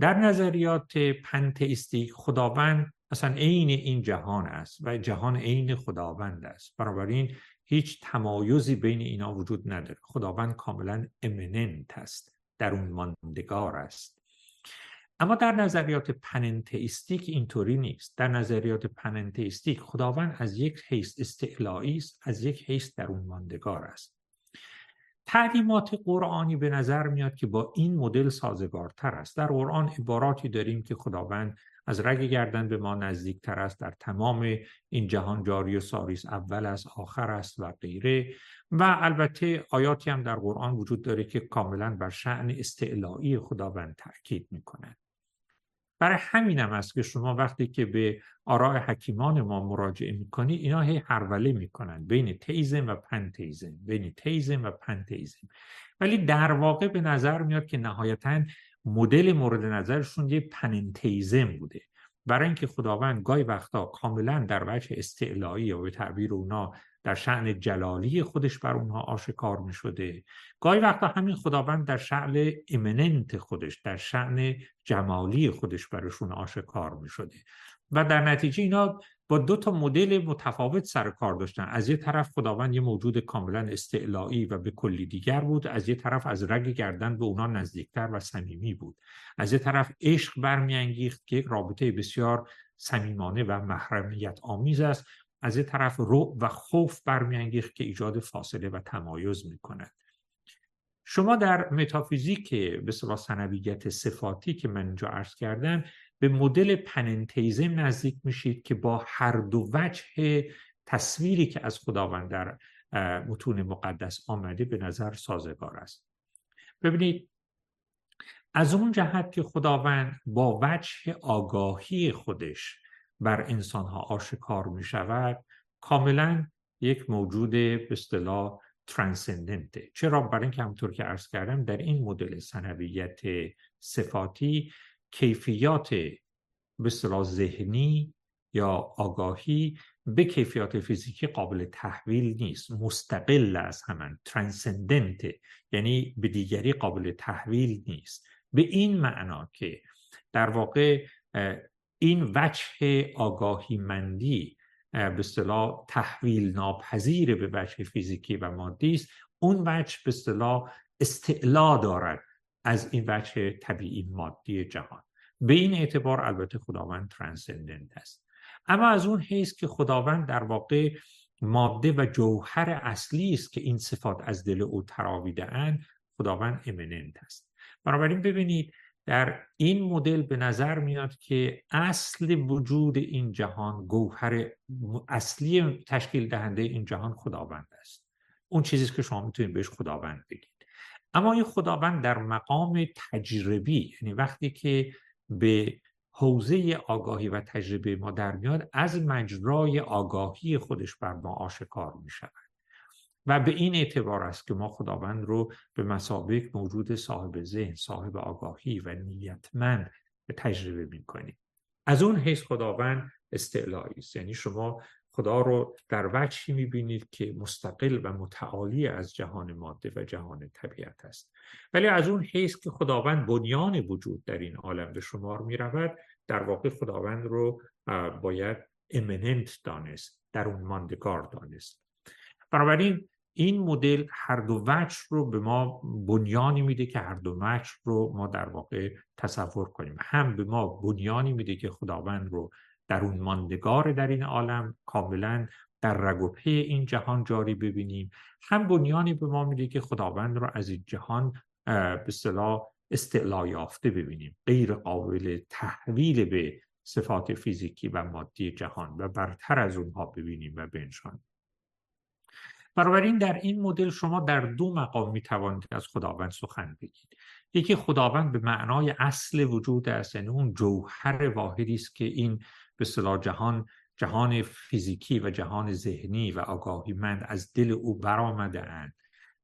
در نظریات پنتیستیک خداوند اصلا عین این جهان است و جهان عین خداوند است. بنابراین هیچ تمایزی بین اینا وجود نداره. خداوند کاملا امننت است. در اون ماندگار است. اما در نظریات پننتئیستیک اینطوری نیست. در نظریات پننتئیستیک خداوند از یک حیث استعلایی است از یک حیث در اون ماندگار است. تعلیمات قرآنی به نظر میاد که با این مدل سازگارتر است. در قرآن عباراتی داریم که خداوند از رگ گردن به ما نزدیکتر است. در تمام این جهان جاری و ساریس اول است آخر است و غیره. و البته آیاتی هم در قرآن وجود داره که کاملا بر شعن استعلایی خداوند تاکید می‌کنند برای همین هم است که شما وقتی که به آراء حکیمان ما مراجعه می‌کنید اینا هی حروله می‌کنن بین تیزم و پنتیزم بین تیزم و پنتیزم ولی در واقع به نظر میاد که نهایتا مدل مورد نظرشون یه پننتیزم بوده. برای اینکه خداوند گاهی وقتا کاملا در وجه استعلایی و به تعبیر اونا در شعن جلالی خودش بر اونها آشکار می شده گاهی وقتا همین خداوند در شعن امننت خودش در شعن جمالی خودش برشون آشکار می شده و در نتیجه اینا با دو تا مدل متفاوت سر کار داشتن. از یه طرف خداوند یه موجود کاملا استعلایی و به کلی دیگر بود از یه طرف از رگ گردن به اونا نزدیکتر و صمیمی بود. از یه طرف عشق برمیانگیخت که رابطه بسیار صمیمانه و محرمیت آمیز است. از یه طرف رو و خوف برمیانگیخت که ایجاد فاصله و تمایز می‌کند. شما در متافیزیک به صلاح سنویت صفاتی که من اینجا عرض کردم به مدل پننتیزم نزدیک میشید که با هر دو وجه تصویری که از خداوند در متون مقدس آمده به نظر سازگار است. ببینید از اون جهت که خداوند با وجه آگاهی خودش بر انسانها آشکار می شود کاملا یک موجود به اصطلاح ترانسندنته چرا؟ برای اینکه همونطور که عرض کردم در این مدل سنویت صفاتی کیفیات به اصطلاح ذهنی یا آگاهی به کیفیات فیزیکی قابل تحویل نیست. مستقل از همان ترانسندنت یعنی به دیگری قابل تحویل نیست. به این معنا که در واقع این وجه آگاهی مندی به اصطلاح تحویل ناپذیر به وجه فیزیکی و مادی است. اون وجه به اصطلاح استعلا دارد از این وجه طبیعی مادی جهان. به این اعتبار البته خداوند ترانسندنت است. اما از اون حیث که خداوند در واقع ماده و جوهر اصلی است که این صفات از دل او تراویده اند خداوند امننت است. بنابراین ببینید در این مدل به نظر میاد که اصل وجود این جهان گوهر اصلی تشکیل دهنده این جهان خداوند است. اون چیزی که شما می‌تونید بهش خداوند بگید. اما این خداوند در مقام تجربی یعنی وقتی که به حوزه آگاهی و تجربه ما در میاد از مجرای آگاهی خودش بر ما آشکار می شود و به این اعتبار است که ما خداوند رو به مسابق موجود صاحب ذهن صاحب آگاهی و نیتمند تجربه می کنیم از اون حیث خداوند استعلایی است. یعنی شما خدا رو در وجهی می‌بینید که مستقل و متعالی از جهان ماده و جهان طبیعت است. ولی از اون حیث که خداوند بنیان وجود در این عالم به شمار می رود در واقع خداوند رو باید امننت دانست در اون ماندگار دانست. بنابراین این مدل هر دو وجه رو به ما بنیانی میده که هر دو وجه رو ما در واقع تصور کنیم. هم به ما بنیانی میده که خداوند رو در اون ماندگار در این عالم کاملا در رگ و این جهان جاری ببینیم. هم بنیانی به ما میده که خداوند رو از این جهان به اصطلاح استعلا یافته ببینیم. غیر قابل تحویل به صفات فیزیکی و مادی جهان و برتر از اونها ببینیم و بنشانیم. بنابراین در این مدل شما در دو مقام می توانید از خداوند سخن بگید. یکی خداوند به معنای اصل وجود است یعنی اون جوهر واحدی است که این به صلاح جهان جهان فیزیکی و جهان ذهنی و آگاهی مند از دل او برآمده اند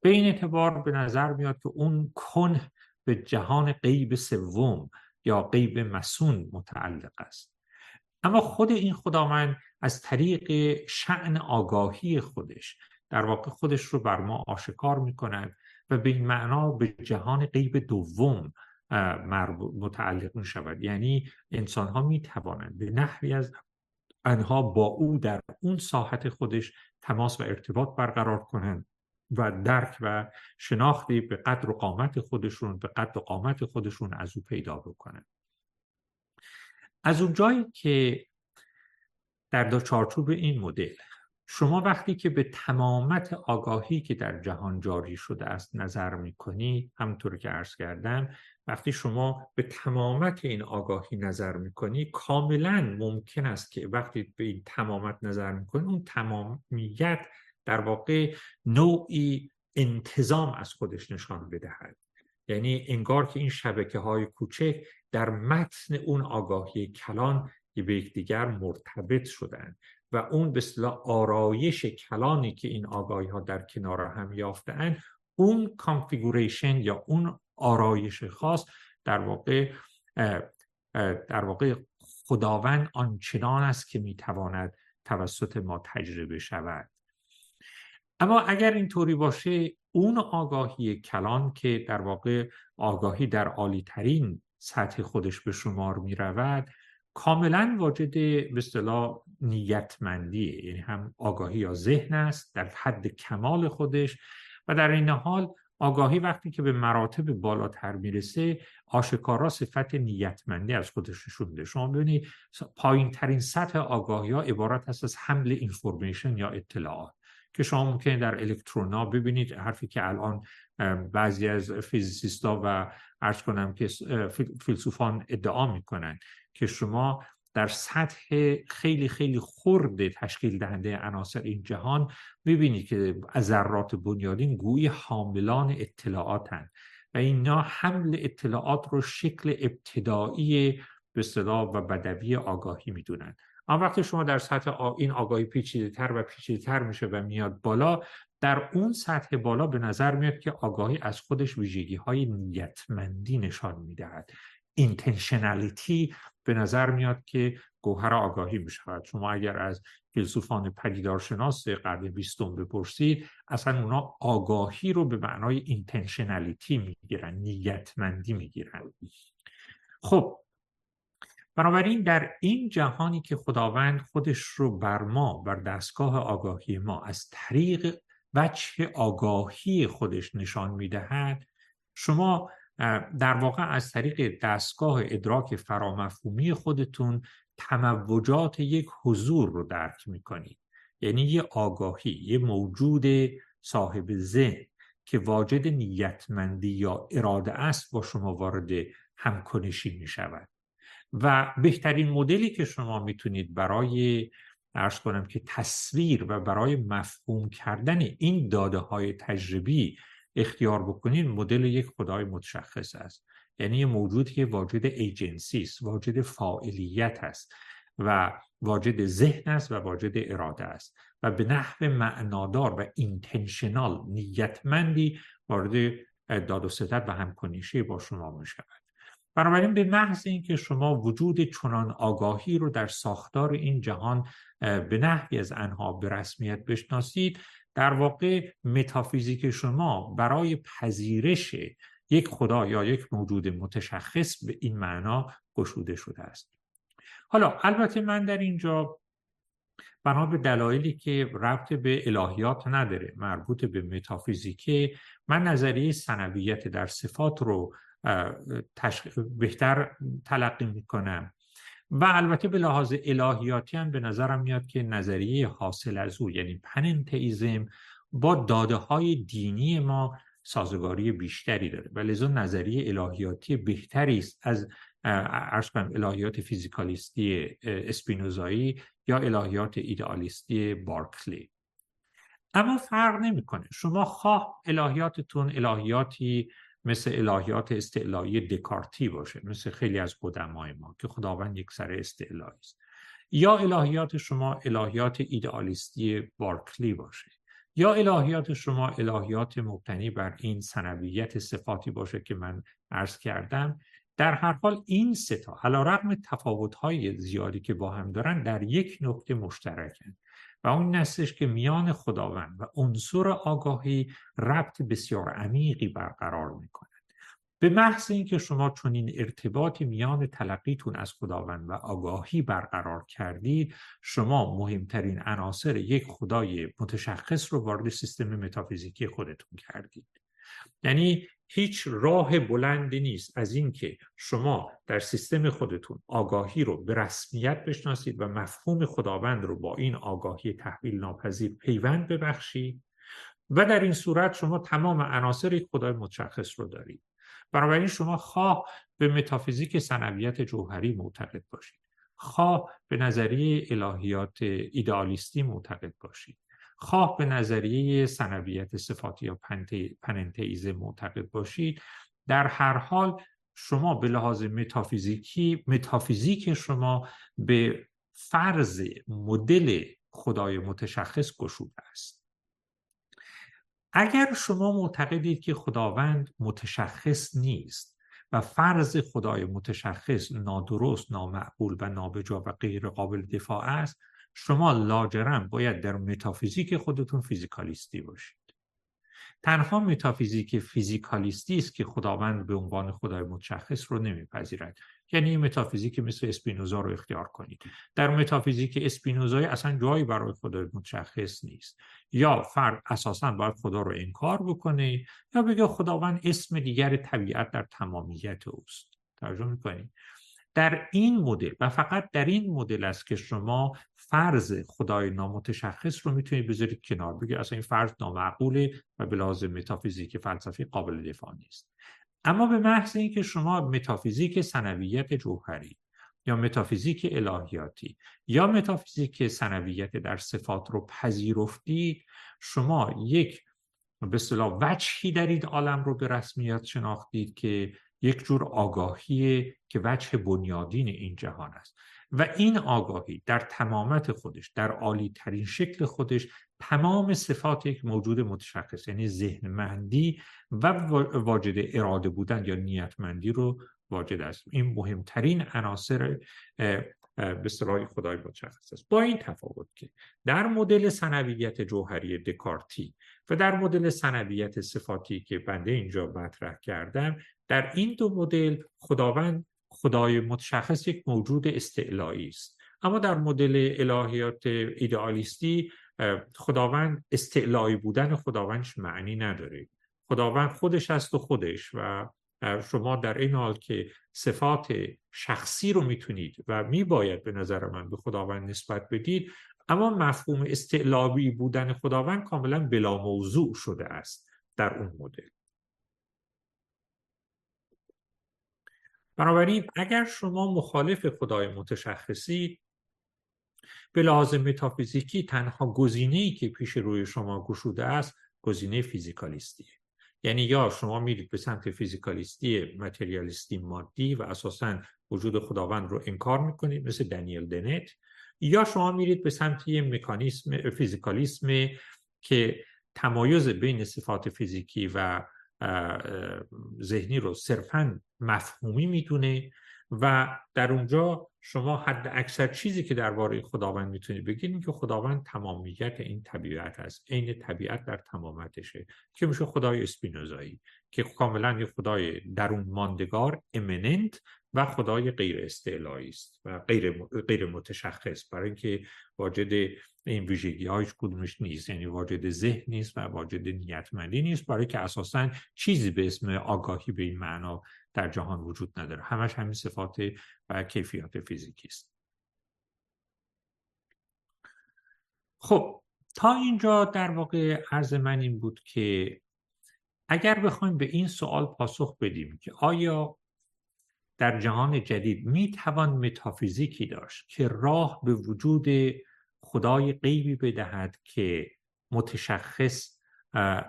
به این اعتبار به نظر میاد که اون کن به جهان غیب سوم یا غیب مسون متعلق است. اما خود این خداوند از طریق شعن آگاهی خودش در واقع خودش رو بر ما آشکار می کند و به این معنا به جهان غیب دوم متعلق می شود یعنی انسان ها می توانند به نحوی از انها با او در اون ساحت خودش تماس و ارتباط برقرار کنند و درک و شناختی به قدر و قامت خودشون به قدر و قامت خودشون از او پیدا بکنن از اون جایی که در چارچوب این مدل شما وقتی که به تمامت آگاهی که در جهان جاری شده است نظر می کنید همطور که عرض کردم وقتی شما به تمامت این آگاهی نظر می کنید کاملا ممکن است که وقتی به این تمامت نظر می کنید اون تمامیت در واقع نوعی انتظام از خودش نشان بدهد. یعنی انگار که این شبکه های کوچک در متن اون آگاهی کلان به یکدیگر مرتبط شدن و اون به اصطلاح آرایش کلانی که این آگاهی ها در کنار هم یافتن اون کانفیگوریشن یا اون آرایش خاص در واقع در واقع خداوند آنچنان است که می‌تواند توسط ما تجربه شود. اما اگر اینطوری باشه اون آگاهی کلان که در واقع آگاهی در عالی ترین سطح خودش به شمار می رود کاملا واجد به اصطلاح نیتمندیه. یعنی هم آگاهی یا ذهن است در حد کمال خودش و در این حال آگاهی وقتی که به مراتب بالاتر می‌رسه آشکارا صفت نیتمندی از خودش نشون میده. شما ببینید پایین ترین سطح آگاهی ها عبارت است از حمل اینفورمیشن یا اطلاعات که شما ممکنه در الکترونا ببینید. حرفی که الان بعضی از فیزیسیستا و ارز کنم که فیلسوفان ادعا می‌کنن که شما در سطح خیلی خیلی خرد تشکیل دهنده عناصر این جهان می‌بینید که از ذرات بنیادین گویی حاملان اطلاعاتن و اینا حمل اطلاعات رو شکل ابتدایی به صدا و بدوی آگاهی می‌دونن. اما وقتی شما در سطح این آگاهی پیچیده تر و پیچیده تر میشه و میاد بالا در اون سطح بالا به نظر میاد که آگاهی از خودش ویژگی های نیتمندی نشان می‌دهد. intentionality به نظر میاد که گوهر آگاهی می شود شما اگر از فیلسوفان پدیدارشناس قرن بیستم بپرسید اصلا اونا آگاهی رو به معنای intentionality می‌گیرن نیتمندی می‌گیرن. خب بنابراین در این جهانی که خداوند خودش رو بر ما بر دستگاه آگاهی ما از طریق وجه آگاهی خودش نشان می‌دهد شما در واقع از طریق دستگاه ادراک فرامفهومی خودتون تموجات یک حضور رو درک می‌کنید. یعنی یه آگاهی یه موجود صاحب ذهن که واجد نیتمندی یا اراده است با شما وارد همکنشی می شود و بهترین مدلی که شما می‌تونید برای ارز کنم که تصویر و برای مفهوم کردن این داده های تجربی اختیار بکنید مدل یک خدای متشخص است. یعنی موجودی که واجد ایجنسی است واجد فاعلیت است و واجد ذهن است و واجد اراده است و به نحو معنادار و اینتنشنال نیتمندی وارد داد و ستد و همکنیشی با شما می شود بنابراین به محض اینکه شما وجود چنان آگاهی رو در ساختار این جهان به نحوی از انها به رسمیت بشناسید در واقع متافیزیک شما برای پذیرش یک خدا یا یک موجود متشخص به این معنا گشوده شده است. حالا البته من در اینجا بنا به دلایلی که ربط به الهیات نداره مربوط به متافیزیکه من نظریه سنویت در صفات رو بهتر تلقی می‌کنم. و البته به لحاظ الهیاتی هم به نظرم میاد که نظریه حاصل از او یعنی پننتئیزم با داده های دینی ما سازگاری بیشتری داره. و لذا نظریه الهیاتی بهتری است از ارز کنم الهیات فیزیکالیستی اسپینوزایی یا الهیات ایدئالیستی بارکلی. اما فرق نمی‌کنه. شما خواه الهیاتتون الهیاتی مثل الهیات استعلایی دکارتی باشه مثل خیلی از قدمای ما که خداوند یک سر استعلایی است. یا الهیات شما الهیات ایدئالیستی بارکلی باشه یا الهیات شما الهیات مبتنی بر این سنویت صفاتی باشه که من عرض کردم در هر حال این ستا علا رقم تفاوت‌های زیادی که با هم دارن در یک نقطه مشترکن. و اون نستش که میان خداوند و عنصر آگاهی ربط بسیار عمیقی برقرار می‌کنند به محض اینکه شما چنین ارتباطی میان تلقیتون از خداوند و آگاهی برقرار کردید شما مهمترین عناصر یک خدای متشخص رو وارد سیستم متافیزیکی خودتون کردید. یعنی هیچ راه بلندی نیست از اینکه شما در سیستم خودتون آگاهی رو به رسمیت بشناسید و مفهوم خداوند رو با این آگاهی تحویل ناپذیر پیوند ببخشید و در این صورت شما تمام عناصر یک خدای متشخص رو دارید. بنابراین شما خواه به متافیزیک سنویت جوهری معتقد باشید. خواه به نظریه الهیات ایدئالیستی معتقد باشید. خواه به نظریه سنویت صفاتی یا پننتئیزم معتقد باشید. در هر حال شما به لحاظ متافیزیکی متافیزیک شما به فرض مدل خدای متشخص گشوده است. اگر شما معتقدید که خداوند متشخص نیست و فرض خدای متشخص نادرست، نامعقول و نابجا و غیر قابل دفاع است شما لاجرم باید در متافیزیک خودتون فیزیکالیستی باشید. تنها متافیزیک فیزیکالیستی است که خداوند به عنوان خدای متشخص رو نمیپذیرد. یعنی متافیزیک مثل اسپینوزا رو اختیار کنید. در متافیزیک اسپینوزای اصلا جایی برای خدای متشخص نیست. یا فرد اساسا باید خدا رو انکار بکنه یا بگه خداوند اسم دیگر طبیعت در تمامیت اوست. ترجمه می‌کنید در این مدل و فقط در این مدل است که شما فرض خدای نامتشخص رو می‌تونید بذارید کنار. بگید اصلا این فرض نامعقوله و به لحاظ متافیزیک فلسفی قابل دفاع نیست. اما به محض اینکه شما متافیزیک ثنویت جوهری یا متافیزیک الهیاتی یا متافیزیک ثنویت در صفات رو پذیرفتید شما یک به اصطلاح وجهی دارید عالم رو به رسمیت شناختید که یک جور آگاهی که وجه بنیادین این جهان است. و این آگاهی در تمامت خودش در عالی ترین شکل خودش تمام صفات یک موجود متشخص یعنی ذهنمندی و واجد اراده بودن یا نیتمندی رو واجد است. این مهمترین عناصر به صلاح خدای متشخص است. با این تفاوت که در مدل سنویت جوهری دکارتی و در مدل سنویت صفاتی که بنده اینجا مطرح کردم در این دو مدل خداوند خدای متشخص یک موجود استعلایی است. اما در مدل الهیات ایدئالیستی خداوند استعلایی بودن خداوندش معنی نداره. خداوند خودش است و خودش و شما در این حال که صفات شخصی رو می‌تونید و میباید به نظر من به خداوند نسبت بدید اما مفهوم استعلابی بودن خداوند کاملا بلا موضوع شده است در اون مدل. بنابراین اگر شما مخالف خدای متشخصی به لحاظ متافیزیکی تنها گزینه‌ای که پیش روی شما گشوده است گزینه فیزیکالیستیه. یعنی یا شما میرید به سمت فیزیکالیستی متریالیستی مادی و اساسا وجود خداوند رو انکار می‌کنید مثل دنیل دنت یا شما میرید به سمت یه مکانیسم فیزیکالیسم که تمایز بین صفات فیزیکی و ذهنی رو صرفا مفهومی می‌دونه و در اونجا شما حد اکثر چیزی که درباره خداوند می‌تونید بگید که خداوند تمامیت این طبیعت است. عین طبیعت در تمامتشه که میشه خدای اسپینوزایی که کاملا یه خدای درون ماندگار امننت و خدای غیر استعلایی است و غیر, غیر متشخص. برای اینکه واجد این ویژگی هایش کدومش نیست. یعنی واجد ذهن نیست و واجد نیتمندی نیست. برای که اساسا چیزی به اسم آگاهی به این معنا در جهان وجود نداره. همش همین صفات و کیفیات فیزیکی است. خب تا اینجا در واقع عرض من این بود که اگر بخوایم به این سوال پاسخ بدیم که آیا در جهان جدید می توان متافیزیکی داشت که راه به وجود خدای غیبی بدهد که متشخص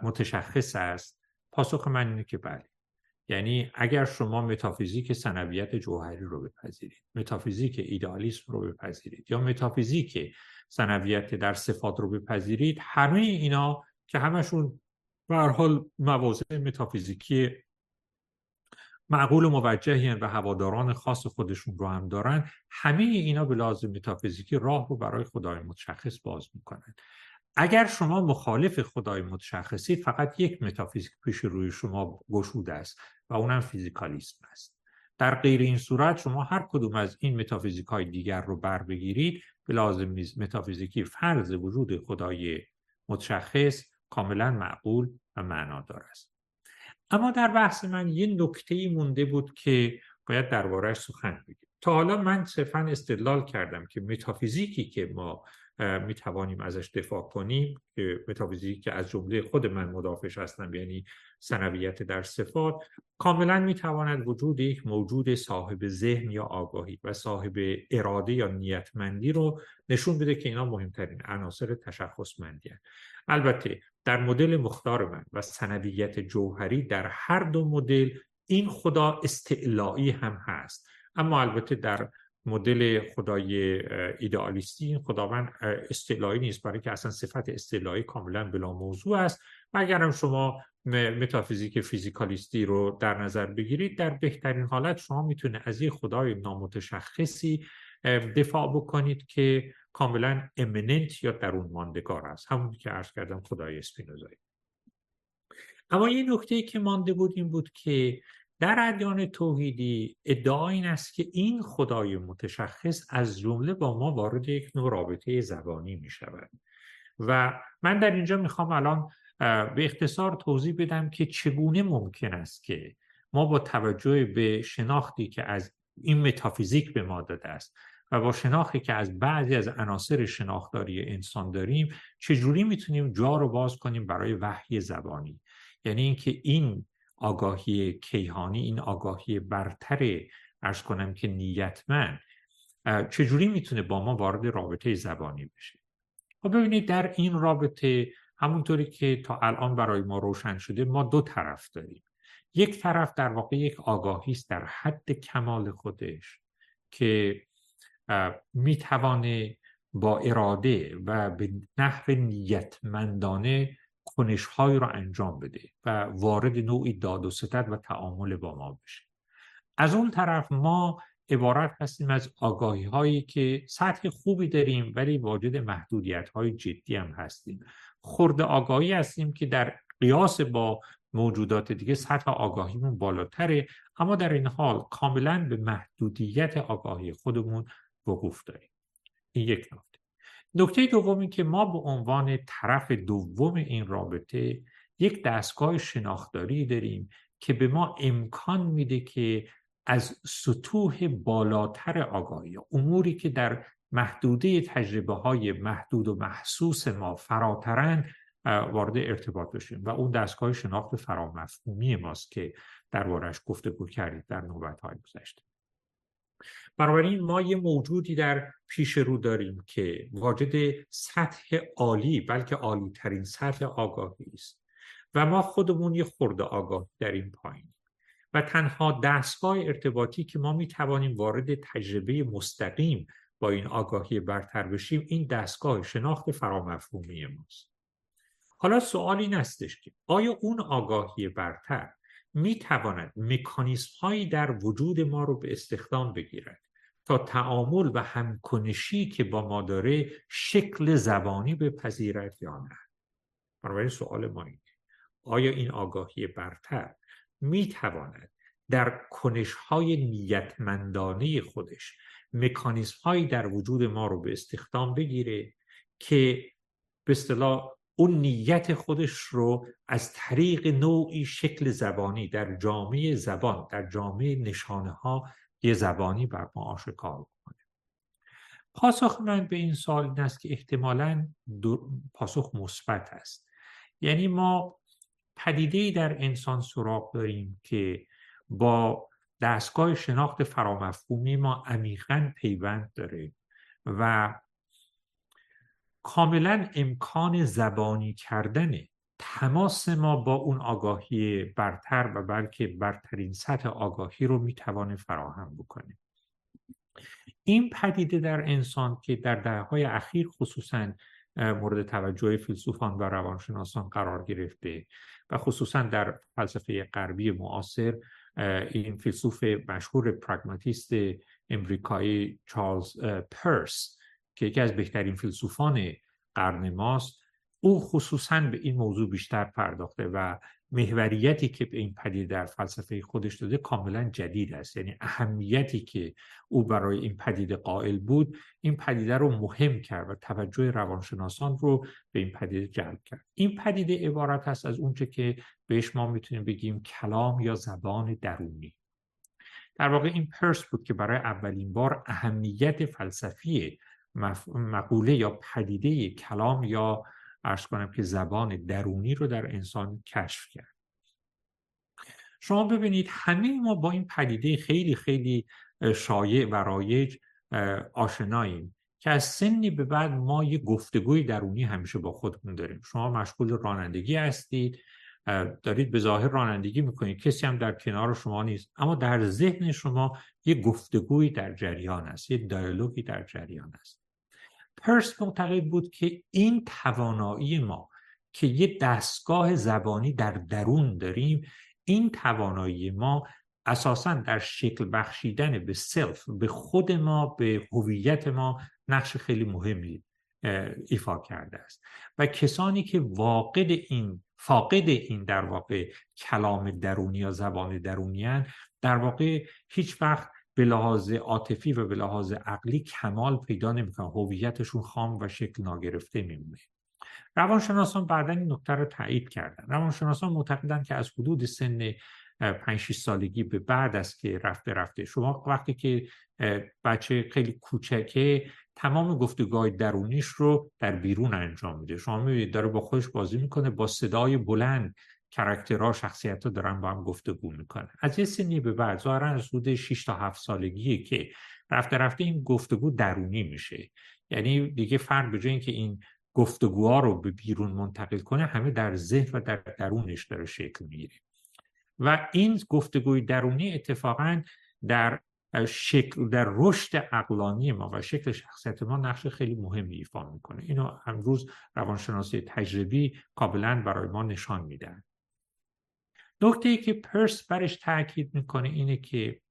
متشخص است. پاسخ من اینه که بله. یعنی اگر شما متافیزیک سنویت جوهری رو بپذیرید متافیزیک ایدالیسم رو بپذیرید یا متافیزیک سنویت در صفات رو بپذیرید همه اینا که همشون به حال مواضع متافیزیکی معقول و موجهی و هواداران خاص خودشون رو هم دارن همه اینا به لازم متافیزیکی راه رو برای خدای متشخص باز می‌کنن. اگر شما مخالف خدای متشخصی فقط یک متافیزیک پیش روی شما گشوده است و اونم فیزیکالیسم است. در غیر این صورت شما هر کدوم از این متافیزیک های دیگر رو بر بگیرید به لازم متافیزیکی فرض وجود خدای متشخص کاملا معقول و معنادار است. اما در بحث من یه نکته مونده بود که باید دربارهش سخن بگیم تا حالا من صرفا استدلال کردم که متافیزیکی که ما می توانیم ازش دفاع کنیم که متافیزیکی که از جمله خود من مدافعش هستم یعنی سنویت در صفات کاملا می تواند وجود یک موجود صاحب ذهن یا آگاهی و صاحب اراده یا نیتمندی رو نشون بده که اینا مهمترین عناصر تشخصمندی هست. البته در مدل مختار من و سنویت جوهری در هر دو مدل این خدا استعلایی هم هست. اما البته در مدل خدای ایدئالیستی این خداوند استعلایی نیست برای که اصلا صفت استعلایی کاملا بلا موضوع است. و اگر هم شما متافیزیک فیزیکالیستی رو در نظر بگیرید در بهترین حالت شما می‌تونه از یک خدای نامتشخصی دفاع بکنید که کاملا امننت یا درون ماندگار است. همون که عرض کردم خدای اسپینوزایی. اما یه نکته که مانده بود این بود که در ادیان توحیدی ادعا این است که این خدای متشخص از جمله با ما وارد یک نوع رابطه زبانی می شود. و من در اینجا می‌خوام الان به اختصار توضیح بدم که چگونه ممکن است که ما با توجه به شناختی که از این متافیزیک به ما داده است و با شناختی که از بعضی از عناصر شناختاری انسان داریم چجوری می‌تونیم جا رو باز کنیم برای وحی زبانی؟ یعنی اینکه این آگاهی کیهانی این آگاهی برتر ارز کنم که نیتمند چجوری می‌تونه با ما وارد رابطه زبانی بشه؟ خب ببینید در این رابطه همونطوری که تا الان برای ما روشن شده ما دو طرف داریم. یک طرف در واقع یک آگاهی است در حد کمال خودش که می‌توانه با اراده و به نحو نیتمندانه کنشهایی رو انجام بده و وارد نوعی داد و ستد و تعامل با ما بشه از اون طرف ما عبارت هستیم از آگاهی هایی که سطح خوبی داریم ولی واجد محدودیت های جدی هم هستیم. خورده آگاهی هستیم که در قیاس با موجودات دیگه سطح آگاهیمون بالاتره اما در این حال کاملا به محدودیت آگاهی خودمون وقوف داریم. این یک نکته. نکته دومی که ما به عنوان طرف دوم این رابطه یک دستگاه شناختاری داریم که به ما امکان میده که از سطوح بالاتر آگاهی اموری که در محدوده تجربه های محدود و محسوس ما فراترن وارد ارتباط بشیم و اون دستگاه شناخت فرامفهومی ماست که دربارش گفتگو کردید در نوبت های گذشته. بنابراین ما یه موجودی در پیش رو داریم که واجد سطح عالی بلکه عالی ترین سطح آگاهی است. و ما خودمون یه خورده آگاه در این پایین. و تنها دستگاه ارتباطی که ما می توانیم وارد تجربه مستقیم با این آگاهی برتر بشیم این دستگاه شناخت فرامفهومی ماست. حالا سوال این استش که آیا اون آگاهی برتر می تواند مکانیسم هایی در وجود ما رو به استخدام بگیرد تا تعامل و همکنشی که با ما داره شکل زبانی بپذیرد یا نه. بنابراین سوال ما اینه آیا این آگاهی برتر می تواند در کنش های نیتمندانه خودش مکانیسم هایی در وجود ما رو به استخدام بگیره که به اصطلاح اون نیت خودش رو از طریق نوعی شکل زبانی در جامعه زبان در جامعه نشانه ها یه زبانی بر ما آشکار کنه پاسخ من به این سال این است که احتمالا پاسخ مثبت است. یعنی ما پدیده در انسان سراغ داریم که با دستگاه شناخت فرامفهومی ما عمیقا پیوند داره و کاملا امکان زبانی کردن تماس ما با اون آگاهی برتر و بلکه برترین سطح آگاهی رو می‌توانه فراهم بکنه. این پدیده در انسان که در دههای اخیر خصوصا مورد توجه فیلسوفان و روانشناسان قرار گرفته و خصوصا در فلسفه غربی معاصر این فیلسوف مشهور پراگماتیست امریکایی چارلز پرس که یکی از بهترین فیلسوفان قرن ماست او خصوصا به این موضوع بیشتر پرداخته و محوریتی که به این پدیده در فلسفه خودش داده کاملا جدید است. یعنی اهمیتی که او برای این پدیده قائل بود این پدیده رو مهم کرد و توجه روانشناسان رو به این پدیده جلب کرد. این پدیده عبارت است از اونچه که بهش ما می‌تونیم بگیم کلام یا زبان درونی. در واقع این پرس بود که برای اولین بار اهمیت فلسفی مقوله یا پدیده کلام یا ارز کنم که زبان درونی رو در انسان کشف کرد. شما ببینید همه ما با این پدیده خیلی خیلی شایع و رایج آشناییم که از سنی به بعد ما یه گفتگوی درونی همیشه با خودمون داریم. شما مشغول رانندگی هستید دارید به ظاهر رانندگی می‌کنید کسی هم در کنار شما نیست اما در ذهن شما یه گفتگوی در جریان است یه دیالوگی در جریان است. پرس معتقد بود که این توانایی ما که یه دستگاه زبانی در درون داریم این توانایی ما اساسا در شکل بخشیدن به سلف به خود ما به هویت ما نقش خیلی مهمی ایفا کرده است. و کسانی که واقع این فاقد این در واقع کلام درونی یا زبان درونی در واقع هیچ وقت به لحاظ عاطفی و به لحاظ عقلی کمال پیدا نمی‌کنن هویتشون خام و شکل ناگرفته میمونه روانشناسان بعدا این نکته رو تایید کردن. روانشناسان معتقدن که از حدود سن 5 6 سالگی به بعد است که رفته رفته. شما وقتی که بچه خیلی کوچکه تمام گفتگوهای درونیش رو در بیرون انجام میده. شما می‌بینید داره با خودش بازی می‌کنه با صدای بلند کرکترها شخصیت ها دارن با هم گفتگو می‌کنن. از یه سنی به بعد ظاهرا از حدود 6 تا 7 سالگیه که رفته رفته این گفتگو درونی میشه. یعنی دیگه فرد به جای اینکه این گفتگوها رو به بیرون منتقل کنه همه در ذهن و در درونش داره شکل می‌گیره. و این گفتگوی درونی اتفاقا در شکل در رشد اقلانی ما و شکل شخصیت ما نقش خیلی مهمی ایفا می‌کنه. اینو امروز روانشناسی تجربی کاملا برای ما نشان میدن نکته ای که پرس برش تاکید می‌کنه اینه که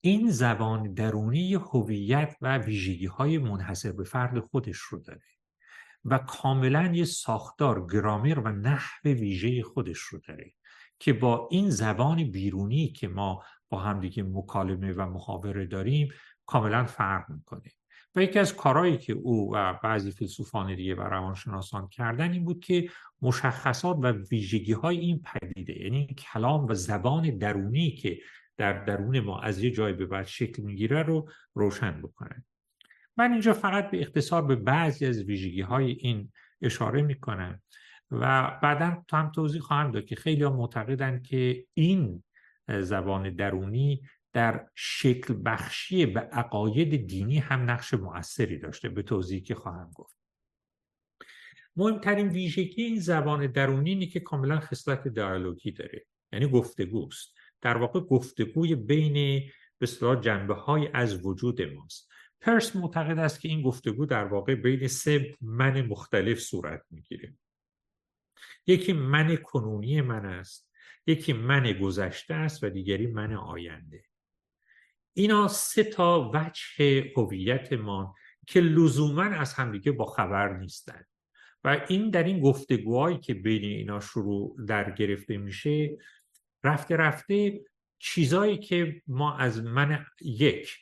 این زبان درونی هویت و ویژگی های منحصر به فرد خودش رو داره و کاملا یه ساختار گرامر و نحو ویژه خودش رو داره که با این زبان بیرونی که ما با همدیگه مکالمه و محاوره داریم کاملا فرق می‌کنه. و یکی از کارهایی که او و بعضی فیلسوفان دیگه و روانشناسان کردن این بود که مشخصات و ویژگی های این پدیده یعنی کلام و زبان درونی که در درون ما از یه جای به بعد شکل می‌گیره رو روشن بکنن من اینجا فقط به اختصار به بعضی از ویژگی های این اشاره می‌کنم و بعدا تو هم توضیح خواهم داد که خیلی ها معتقدن که این زبان درونی در شکل بخشی به عقاید دینی هم نقش مؤثری داشته به توضیحی که خواهم گفت. مهمترین ویژگی این زبان درونی اینه که کاملا خصلت دیالوگی داره یعنی گفتگوست. در واقع گفتگوی بین به اصطلاح جنبه های از وجود ماست. پرس معتقد است که این گفتگو در واقع بین سه من مختلف صورت می‌گیره. یکی من کنونی من است یکی من گذشته است و دیگری من آینده. اینا سه تا وجه هویتمان که لزوما از همدیگه با خبر نیستند و این در این گفتگوهایی که بین اینا شروع در گرفته میشه رفته رفته چیزایی که ما از من یک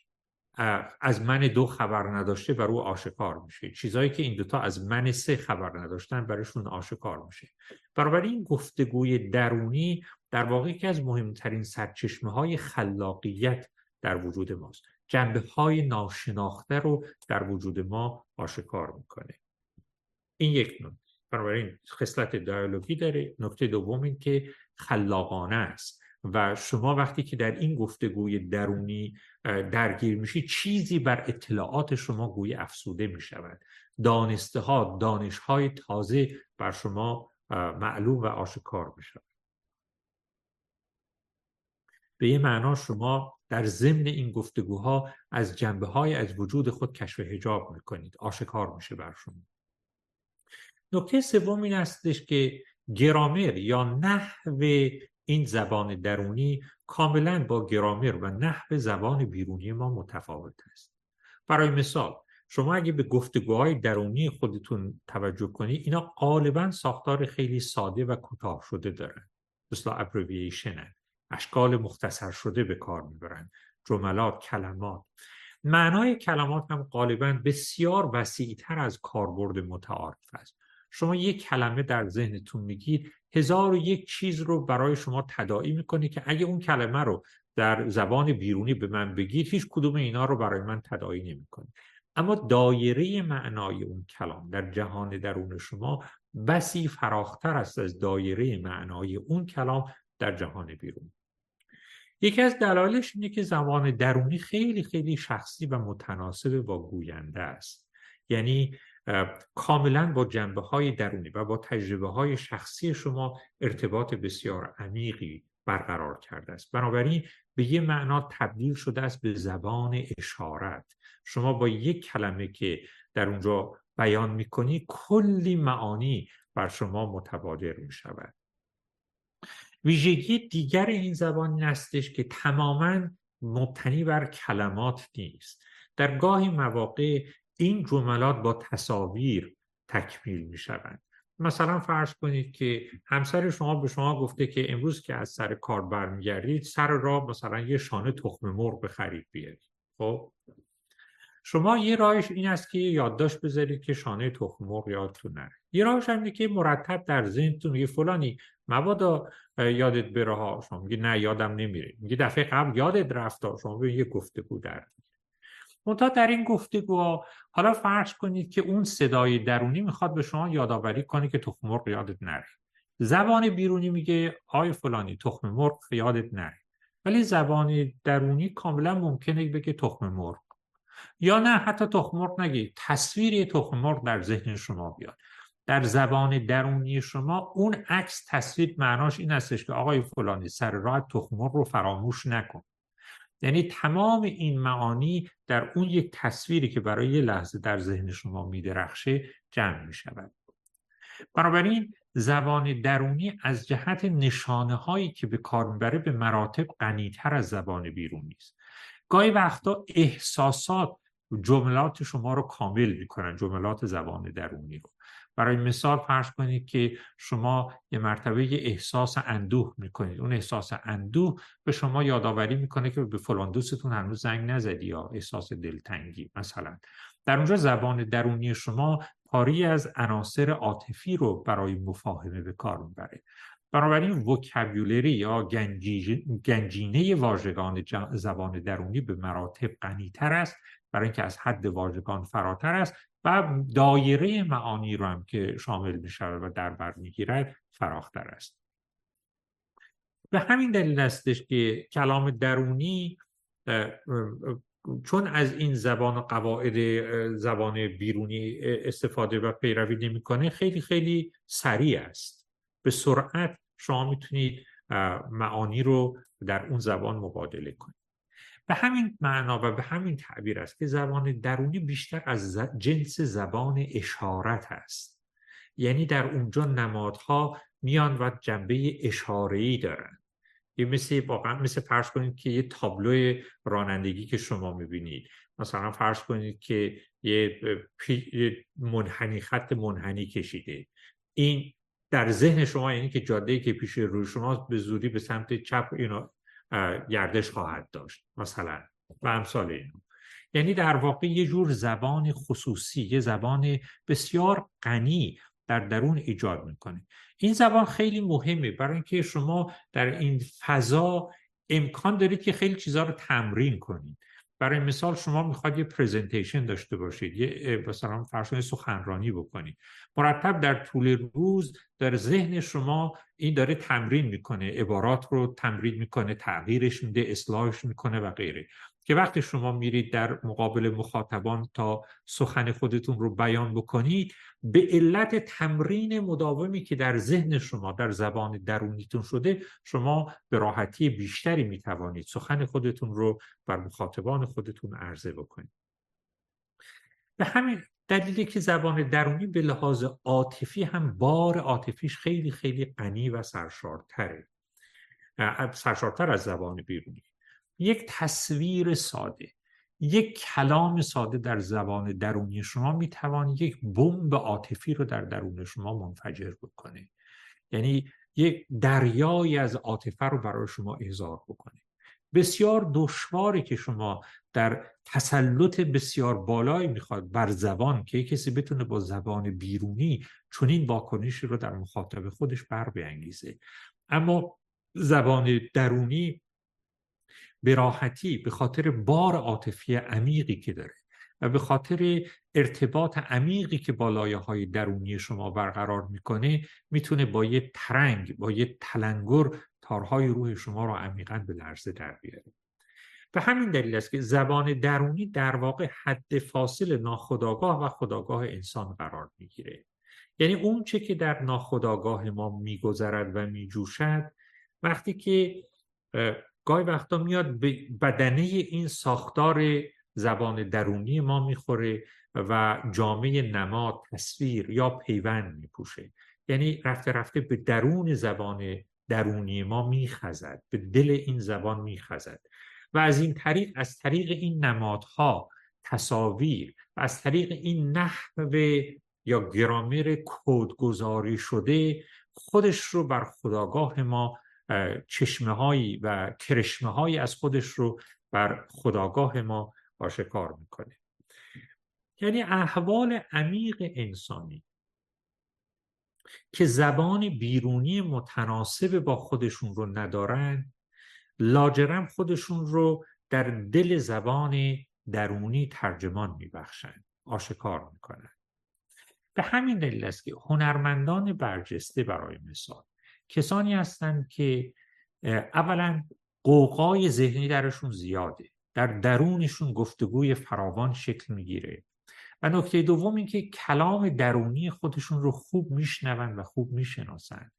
از من دو خبر نداشته بر او آشکار میشه. چیزایی که این دوتا از من سه خبر نداشتن برایشون آشکار میشه. بنابراین این گفتگوی درونی در واقع یکی از مهمترین سرچشمه های خلاقیت در وجود ماست. جنبه های ناشناخته رو در وجود ما آشکار می‌کنه. این یک نکته. بنابراین خصلت دیالوگی داره. نکته دوم این که خلاقانه است. و شما وقتی که در این گفتگوی درونی درگیر میشید چیزی بر اطلاعات شما گوی افسوده می‌شود. دانسته ها دانش های تازه بر شما معلوم و آشکار می‌شود. به یه معنا شما در ضمن این گفتگوها از جنبه های از وجود خود کشف هجاب می‌کنید. آشکار میشه بر شما. نکته سوم این هستش که گرامر یا نحو این زبان درونی کاملا با گرامر و نحو زبان بیرونی ما متفاوت است. برای مثال شما اگه به گفتگوهای درونی خودتون توجه کنید اینا غالبا ساختار خیلی ساده و کوتاه شده دارن مثل ابریویشن اشکال مختصر شده به کار می‌برن. جملات کلمات. معنای کلمات هم غالبا بسیار وسیعتر از کاربرد متعارف است. شما یک کلمه در ذهنتون میگید هزار و یک چیز رو برای شما تداعی می‌کنه که اگه اون کلمه رو در زبان بیرونی به من بگید هیچ کدوم اینا رو برای من تداعی نمی‌کنه. اما دایره معنای اون کلام در جهان درون شما بسی فراختر است از دایره معنای اون کلام در جهان بیرون. یکی از دلایلش اینه که زبان درونی خیلی خیلی شخصی و متناسب با گوینده است. یعنی کاملا با جنبه های درونی و با تجربه های شخصی شما ارتباط بسیار عمیقی برقرار کرده است. بنابراین به یه معنا تبدیل شده است به زبان اشارت. شما با یک کلمه که در اونجا بیان می‌کنی کلی معانی بر شما متبادر می شود ویژگی دیگر این زبان این هستش که تماما مبتنی بر کلمات نیست. در گاهی مواقع این جملات با تصاویر تکمیل می شوند مثلا فرض کنید که همسر شما به شما گفته که امروز که از سر کار برمیگردید سر راه مثلا یه شانه تخم مرغ بخرید بیارید. خب؟ شما یه راهش این است که یادداشت بذارید که شانه تخم مرغ یادتون نره. یه راهش هم که مرتب در ذهنتون میگه فلانی مبادا یادت بره ها شما میگه نه یادم نمیره. میگه دفعه قبل یادت رفت شما به یه گفتگو در منتها در این گفتگو حالا فرض کنید که اون صدای درونی می‌خواد به شما یادآوری کنه که تخم مرغ یادت نره. زبان بیرونی میگه آی فلانی تخم مرغ یادت نره. ولی زبان درونی کاملا ممکنه بگه تخم مرغ. یا نه حتی تخم مرغ نگی تصویری تخم مرغ در ذهن شما بیاد. در زبان درونی شما اون عکس تصویر معناش این هستش که آقای فلانی سر راه تخم مرغ رو فراموش نکن. یعنی تمام این معانی در اون یک تصویری که برای یه لحظه در ذهن شما میدرخشه جمع می شود بنابراین زبان درونی از جهت نشانه هایی که به کار می‌بره به مراتب غنیتر از زبان بیرونی است. گاهی وقتا احساسات جملات شما رو کامل می‌کنن جملات زبان درونی رو. برای مثال فرض کنید که شما یه مرتبه احساس اندوه می‌کنید. اون احساس اندوه به شما یادآوری می‌کنه که به فلان دوستتون هنوز زنگ نزدی یا احساس دلتنگی مثلا. در اونجا زبان درونی شما پاری از عناصر عاطفی رو برای مفاهمه به کار می‌بره. بنابراین وکبیولری یا گنجینه واژگان زبان درونی به مراتب غنیتر است. برای اینکه از حد واژگان فراتر است. و دایره معانی رو هم که شامل میشه و در بر می‌گیرد فراختر است. به همین دلیل استش که کلام درونی چون از این زبان و قواعد زبان بیرونی استفاده و پیروی نمی‌کنه خیلی خیلی سریع است. به سرعت شما می‌تونید معانی رو در اون زبان مبادله کنید. به همین معنا و به همین تعبیر است که زبان درونی بیشتر از جنس زبان اشارت است. یعنی در اونجا نمادها میان و جنبه اشاره‌ای دارن. یه مثل واقعا مثل فرض کنید که یه تابلو رانندگی که شما می‌بینید. مثلا فرض کنید که یه منحنی خط منحنی کشیده. این در ذهن شما یعنی که جاده که پیش روی شما به زودی به سمت چپ اینو گردش خواهد داشت مثلا و امثال اینو یعنی در واقع یه جور زبان خصوصی یه زبان بسیار غنی در درون ایجاد می‌کنه. این زبان خیلی مهمه برای اینکه شما در این فضا امکان دارید که خیلی چیزها رو تمرین کنید. برای مثال شما می‌خواد یه پریزنتیشن داشته باشید یه مثلا فرض سخنرانی بکنید. مرتب در طول روز در ذهن شما این داره تمرین می‌کنه عبارات رو تمرین می‌کنه تغییرش میده اصلاحش می‌کنه و غیره. که وقتی شما میرید در مقابل مخاطبان تا سخن خودتون رو بیان بکنید به علت تمرین مداومی که در ذهن شما در زبان درونیتون شده شما به راحتی بیشتری می‌توانید سخن خودتون رو بر مخاطبان خودتون عرضه بکنید. به همین دلیلی که زبان درونی به لحاظ عاطفی هم بار عاطفیش خیلی خیلی غنی و سرشارتره. سرشارتر از زبان بیرونی. یک تصویر ساده یک کلام ساده در زبان درونی شما می‌توان یک بمب عاطفی رو در درون شما منفجر بکنه. یعنی یک دریایی از عاطفه رو برای شما احضار بکنه. بسیار دشواری که شما در تسلط بسیار بالایی می‌خواد بر زبان که کسی بتونه با زبان بیرونی چنین واکنشی رو در مخاطب خودش بر بیانگیزه اما زبان درونی به راحتی به خاطر بار عاطفی عمیقی که داره و به خاطر ارتباط عمیقی که با لایه های درونی شما برقرار می‌کنه می‌تونه با یه ترنگ با یه تلنگر تارهای روح شما رو عمیقا به لرزه در بیاره. به همین دلیل است که زبان درونی در واقع حد فاصل ناخداگاه و خداگاه انسان قرار می‌گیره. یعنی اون چه که در ناخداگاه ما میگذرد و میجوشد وقتی که گاهی وقتا میاد به بدنه این ساختار زبان درونی ما می‌خوره و جامعه نماد تصویر یا پیوند میپوشه. یعنی رفته رفته به درون زبان درونی ما میخزد به دل این زبان میخزد. و از این طریق از طریق این نمادها تصاویر و از طریق این نحو یا گرامر کودگذاری شده خودش رو بر خداگاه ما چشمه هایی و کرشمه هایی از خودش رو بر خداگاه ما آشکار می‌کنه. یعنی احوال عمیق انسانی که زبان بیرونی متناسب با خودشون رو ندارن لاجرم خودشون رو در دل زبان درونی ترجمان میبخشند آشکار می‌کنن. به همین دلیل است که هنرمندان برجسته برای مثال کسانی هستند که اولا قوقای ذهنی درشون زیاده. در درونشون گفتگوی فراوان شکل می‌گیره. و نکته دوم این که کلام درونی خودشون رو خوب میشنون و خوب می‌شناسند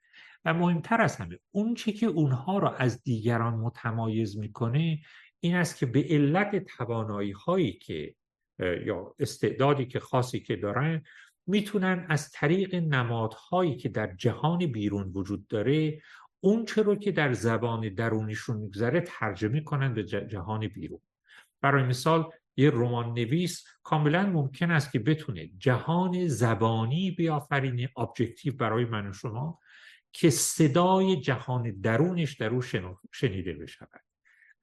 و مهمتر از همه اون چه که اونها را از دیگران متمایز می‌کنه این است که به علت توانایی هایی که یا استعدادی که خاصی که دارن می‌تونن از طریق نمادهایی که در جهان بیرون وجود داره اون رو که در زبان درونیشون میگذره ترجمه کنن به جهان بیرون. برای مثال یه رمان نویس کاملا ممکن است که بتونه جهان زبانی بیافرینه objective برای من و شما که صدای جهان درونش در او شنیده بشود.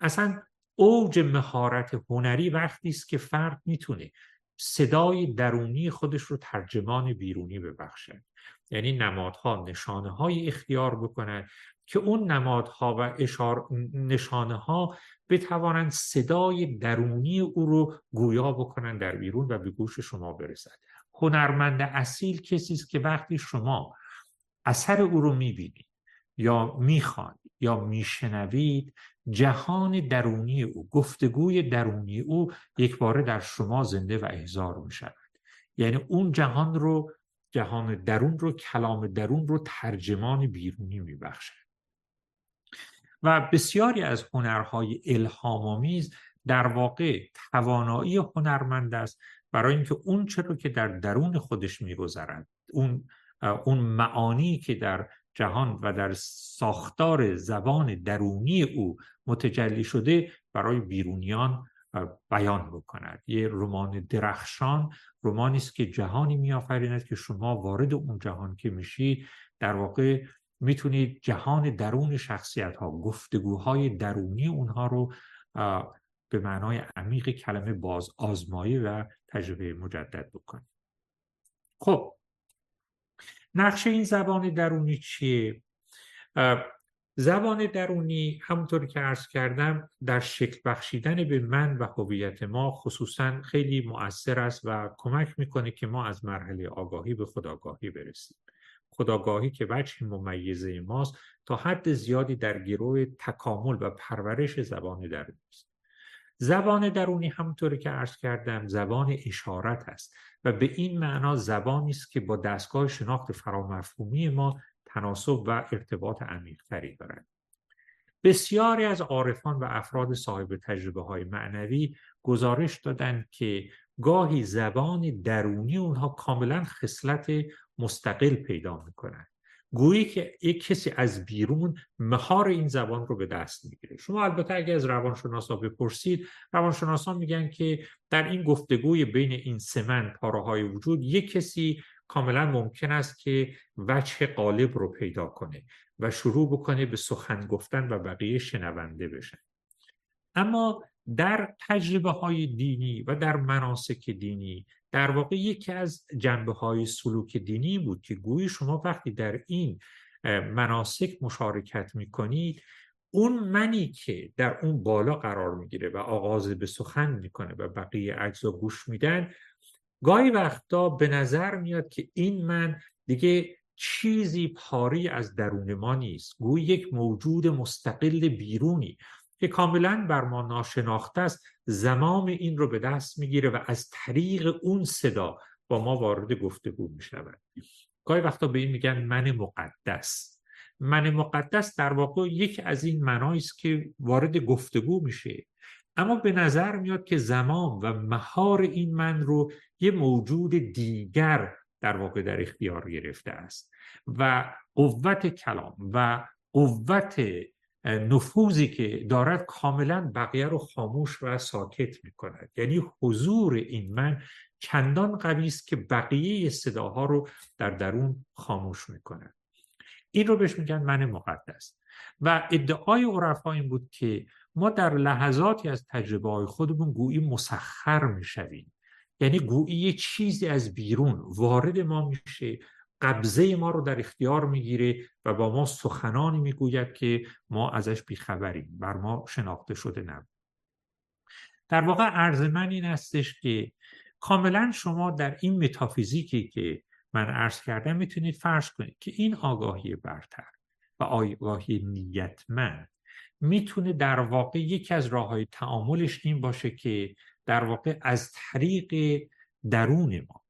اصلا اوج مهارت هنری وقتی است که فرد می‌تونه صدای درونی خودش رو ترجمان بیرونی ببخشد یعنی نمادها نشانه های اختیار بکنند که اون نمادها و اشار نشانه ها بتوانند صدای درونی او رو گویا بکنند در بیرون و به گوش شما برسد. هنرمند اصیل کسی است که وقتی شما اثر او رو می‌بینید یا می‌خواند یا میشنوید جهان درونی او گفتگوی درونی او یک باره در شما زنده و احضار می شود. یعنی اون جهان رو جهان درون رو کلام درون رو ترجمان بیرونی می بخشد. و بسیاری از هنرهای الهامآمیز در واقع توانایی هنرمند است برای اینکه اون چرا که در درون خودش میگذرد اون اون معانی که در جهان و در ساختار زبان درونی او متجلی شده برای بیرونیان بیان بکند. یه رمان درخشان رمانی است که جهانی میآفریند که شما وارد اون جهان که میشید در واقع می‌تونید جهان درون شخصیت ها گفتگوهای درونی اونها رو به معنای عمیق کلمه باز آزمایی و تجربه مجدد بکنید خب نقشه این زبان درونی چیه؟ زبان درونی همونطور که عرض کردم در شکل بخشیدن به من و هویت ما خصوصا خیلی مؤثر است و کمک می‌کنه که ما از مرحله آگاهی به خداگاهی برسیم خداگاهی که وجه ممیزه ماست تا حد زیادی در گروه تکامل و پرورش زبان درونی است زبان درونی همونطوری که عرض کردم زبان اشارت است و به این معنا زبانی است که با دستگاه شناخت فرامفهومی ما تناسب و ارتباط عمیقتری دارد. بسیاری از عارفان و افراد صاحب تجربه های معنوی گزارش دادند که گاهی زبان درونی اونها کاملا خصلت مستقل پیدا می‌کنن گویی که یک کسی از بیرون مهار این زبان رو به دست می‌گیره. شما البته اگر از روانشناسا بپرسید روانشناسا میگن که در این گفتگوی بین این سمن پاره های وجود یک کسی کاملا ممکن است که وجه قالب رو پیدا کنه و شروع بکنه به سخن گفتن و بقیه شنونده بشن. اما در تجربه های دینی و در مناسک دینی در واقع یکی از جنبه های سلوک دینی بود که گویی شما وقتی در این مناسک مشارکت می‌کنید اون منی که در اون بالا قرار می‌گیره و آغاز به سخن می‌کنه و بقیه اجزا گوش میدن گاهی وقتا به نظر میاد که این من دیگه چیزی پاری از درون ما نیست. گویی یک موجود مستقل بیرونی. که کاملا بر ما ناشناخته است زمام این رو به دست می‌گیره و از طریق اون صدا با ما وارد گفتگو می‌شود. گاهی وقتا به این میگن من مقدس. من مقدس در واقع یک از این منایی است که وارد گفتگو میشه. اما به نظر میاد که زمان و مهار این من رو یه موجود دیگر در واقع در اختیار گرفته است. و قوت کلام و قوت نفوذی که دارد کاملا بقیه رو خاموش و ساکت می کند یعنی حضور این من چندان قوی است که بقیه صداها رو در درون خاموش می کند این رو بهش میگن من مقدس. و ادعای عرفا این بود که ما در لحظاتی از تجربه های خودمون گویی مسخر می‌شویم. یعنی گویی چیزی از بیرون وارد ما میشه قبضه ما رو در اختیار می‌گیره و با ما سخنانی می‌گوید که ما ازش بیخبریم بر ما شناخته شده نبود. در واقع عرض من این استش که کاملا شما در این متافیزیکی که من عرض کردم می‌تونید فرض کنید که این آگاهی برتر و آگاهی نیتمند می‌تونه در واقع یکی از راه های تعاملش این باشه که در واقع از طریق درون ما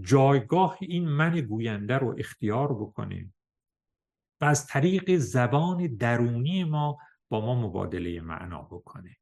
جایگاه این من گوینده رو اختیار بکنیم و از طریق زبان درونی ما با ما مبادله معنا بکنه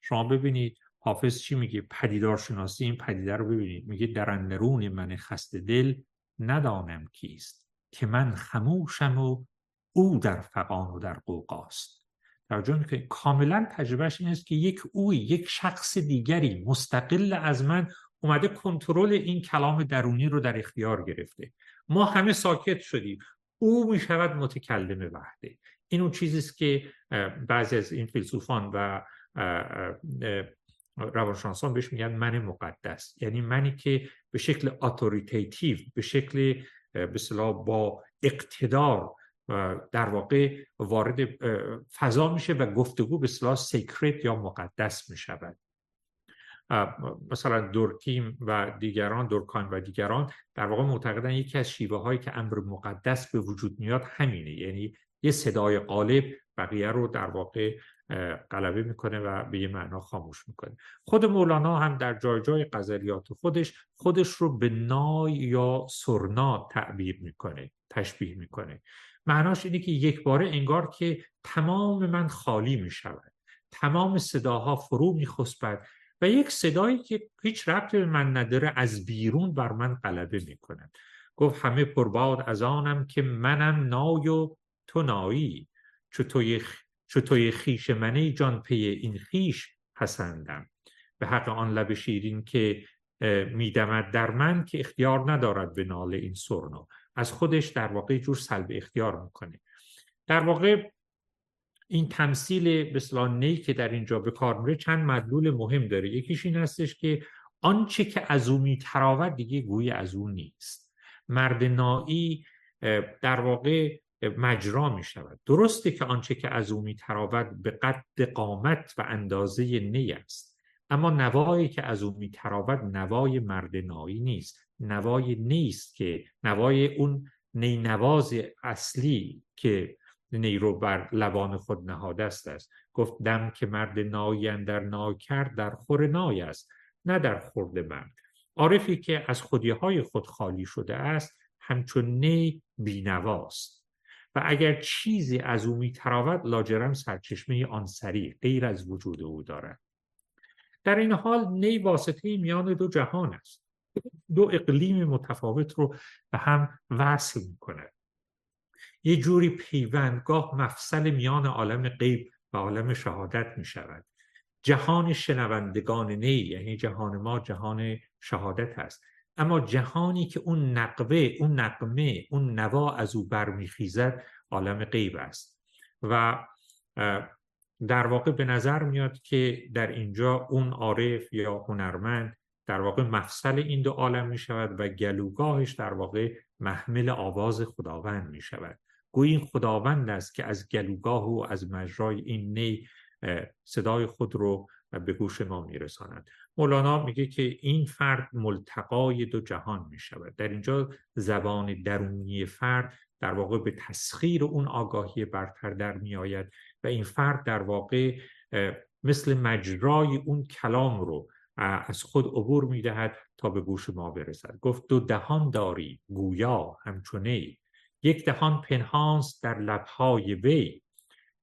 شما ببینید حافظ چی میگه؟ پدیدار شناسی این پدیده رو ببینید. میگه در اندرون من خسته دل ندانم کیست که من خموشم و او در فقان و در قوقاست توجه می‌کنید کاملا تجربهش این است که یک اوی یک شخص دیگری مستقل از من اومده کنترل این کلام درونی رو در اختیار گرفته. ما همه ساکت شدیم. او می شود متکلم وحده. این اون چیزی است که بعضی از این فیلسوفان و روانشناسان بهش میگن من مقدس. یعنی منی که به شکل authoritative به شکل به با اقتدار در واقع وارد فضا میشه و گفتگو به اصطلاح سیکرت یا مقدس می‌شود. مثلا دورکیم و دیگران دورکایم و دیگران در واقع معتقدن یکی از شیوه هایی که امر مقدس به وجود میاد همینه. یعنی یه صدای قالب بقیه رو در واقع غلبه می‌کنه و به یه معنا خاموش می‌کنه. خود مولانا هم در جای جای غزلیات خودش خودش رو به نای یا سرنا تعبیر می‌کنه تشبیه می‌کنه. معناش اینه که یک باره انگار که تمام من خالی می‌شود. تمام صداها فرو میخسبد. و یک صدایی که هیچ ربطی به من نداره از بیرون بر من غلبه می‌کنه گفت همه پرباد از آنم که منم نای و تو نایی. چو توی, توی خیش منی جان پی این خیش پسندم. به حق آن لب شیرین که میدمد در من که اختیار ندارد به نال این سرنا از خودش در واقع جور سلب اختیار می‌کنه. در واقع این تمثیل به نی که در اینجا به کار میره چند مدلول مهم داره. یکیش این هستش که آنچه که از او میتراود دیگه گوی از او نیست. مرد نایی در واقع مجرا می شود درسته که آنچه که از او میتراود به قد قامت و اندازه نی است. اما نوایی که از او میتراود نوای مرد نایی نیست. نوای نیست که نوای اون نی نواز اصلی که نی رو بر لبان خود نهاده است گفت دم که مرد نایی در نای کرد در خور نای است نه در خورد مرد. عارفی که از خودیهای خود خالی شده است همچون نی بینواست و اگر چیزی از او میتراود لاجرم سرچشمه آن سری غیر از وجود او دارد. در این حال نی واسطه میان دو جهان است. دو اقلیم متفاوت رو به هم وصل می‌کنه یه جوری پیوندگاه مفصل میان عالم غیب و عالم شهادت می شود جهان شنوندگان نی یعنی جهان ما جهان شهادت است. اما جهانی که اون نقوه اون نقمه اون نوا از او برمیخیزد عالم غیب است. و در واقع به نظر میاد که در اینجا اون عارف یا هنرمند در واقع مفصل این دو عالم می شود و گلوگاهش در واقع محمل آواز خداوند می شود گویی این خداوند است که از گلوگاه و از مجرای این نی صدای خود رو به گوش ما میرساند. مولانا میگه که این فرد ملتقای دو جهان می شود در اینجا زبان درونی فرد در واقع به تسخیر اون آگاهی برتر در می آید و این فرد در واقع مثل مجرای اون کلام رو از خود عبور می دهد تا به گوش ما برسد. گفت دو دهان داری گویا همچونه یک دهان پنهانست در لبهای وی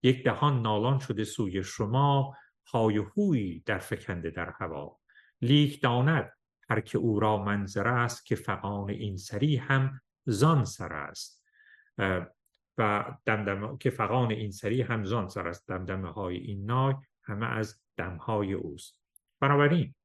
یک دهان نالان شده سوی شما های هوی در فکنده در هوا. لیک داند هر که او را منظر است که فقان این سری هم زان سر است. و دمدمه که فقان این سری هم زان سر است. دمدمه های این نای همه از دمهای اوست. بنابراین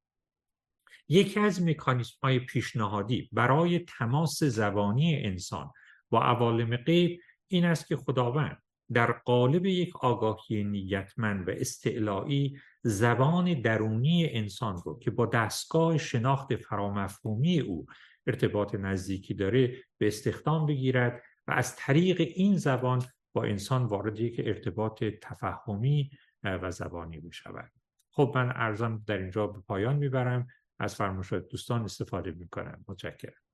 یکی از مکانیسم های پیشنهادی برای تماس زبانی انسان با عوالم غیب این است که خداوند در قالب یک آگاهی نیتمند و استعلایی زبان درونی انسان رو که با دستگاه شناخت فرامفهومی او ارتباط نزدیکی داره به استخدام بگیرد و از طریق این زبان با انسان وارد یک ارتباط تفهمی و زبانی بشود. خب من ارزم در اینجا به پایان می‌برم. از فرمایشات دوستان استفاده می‌کنم. متشکرم.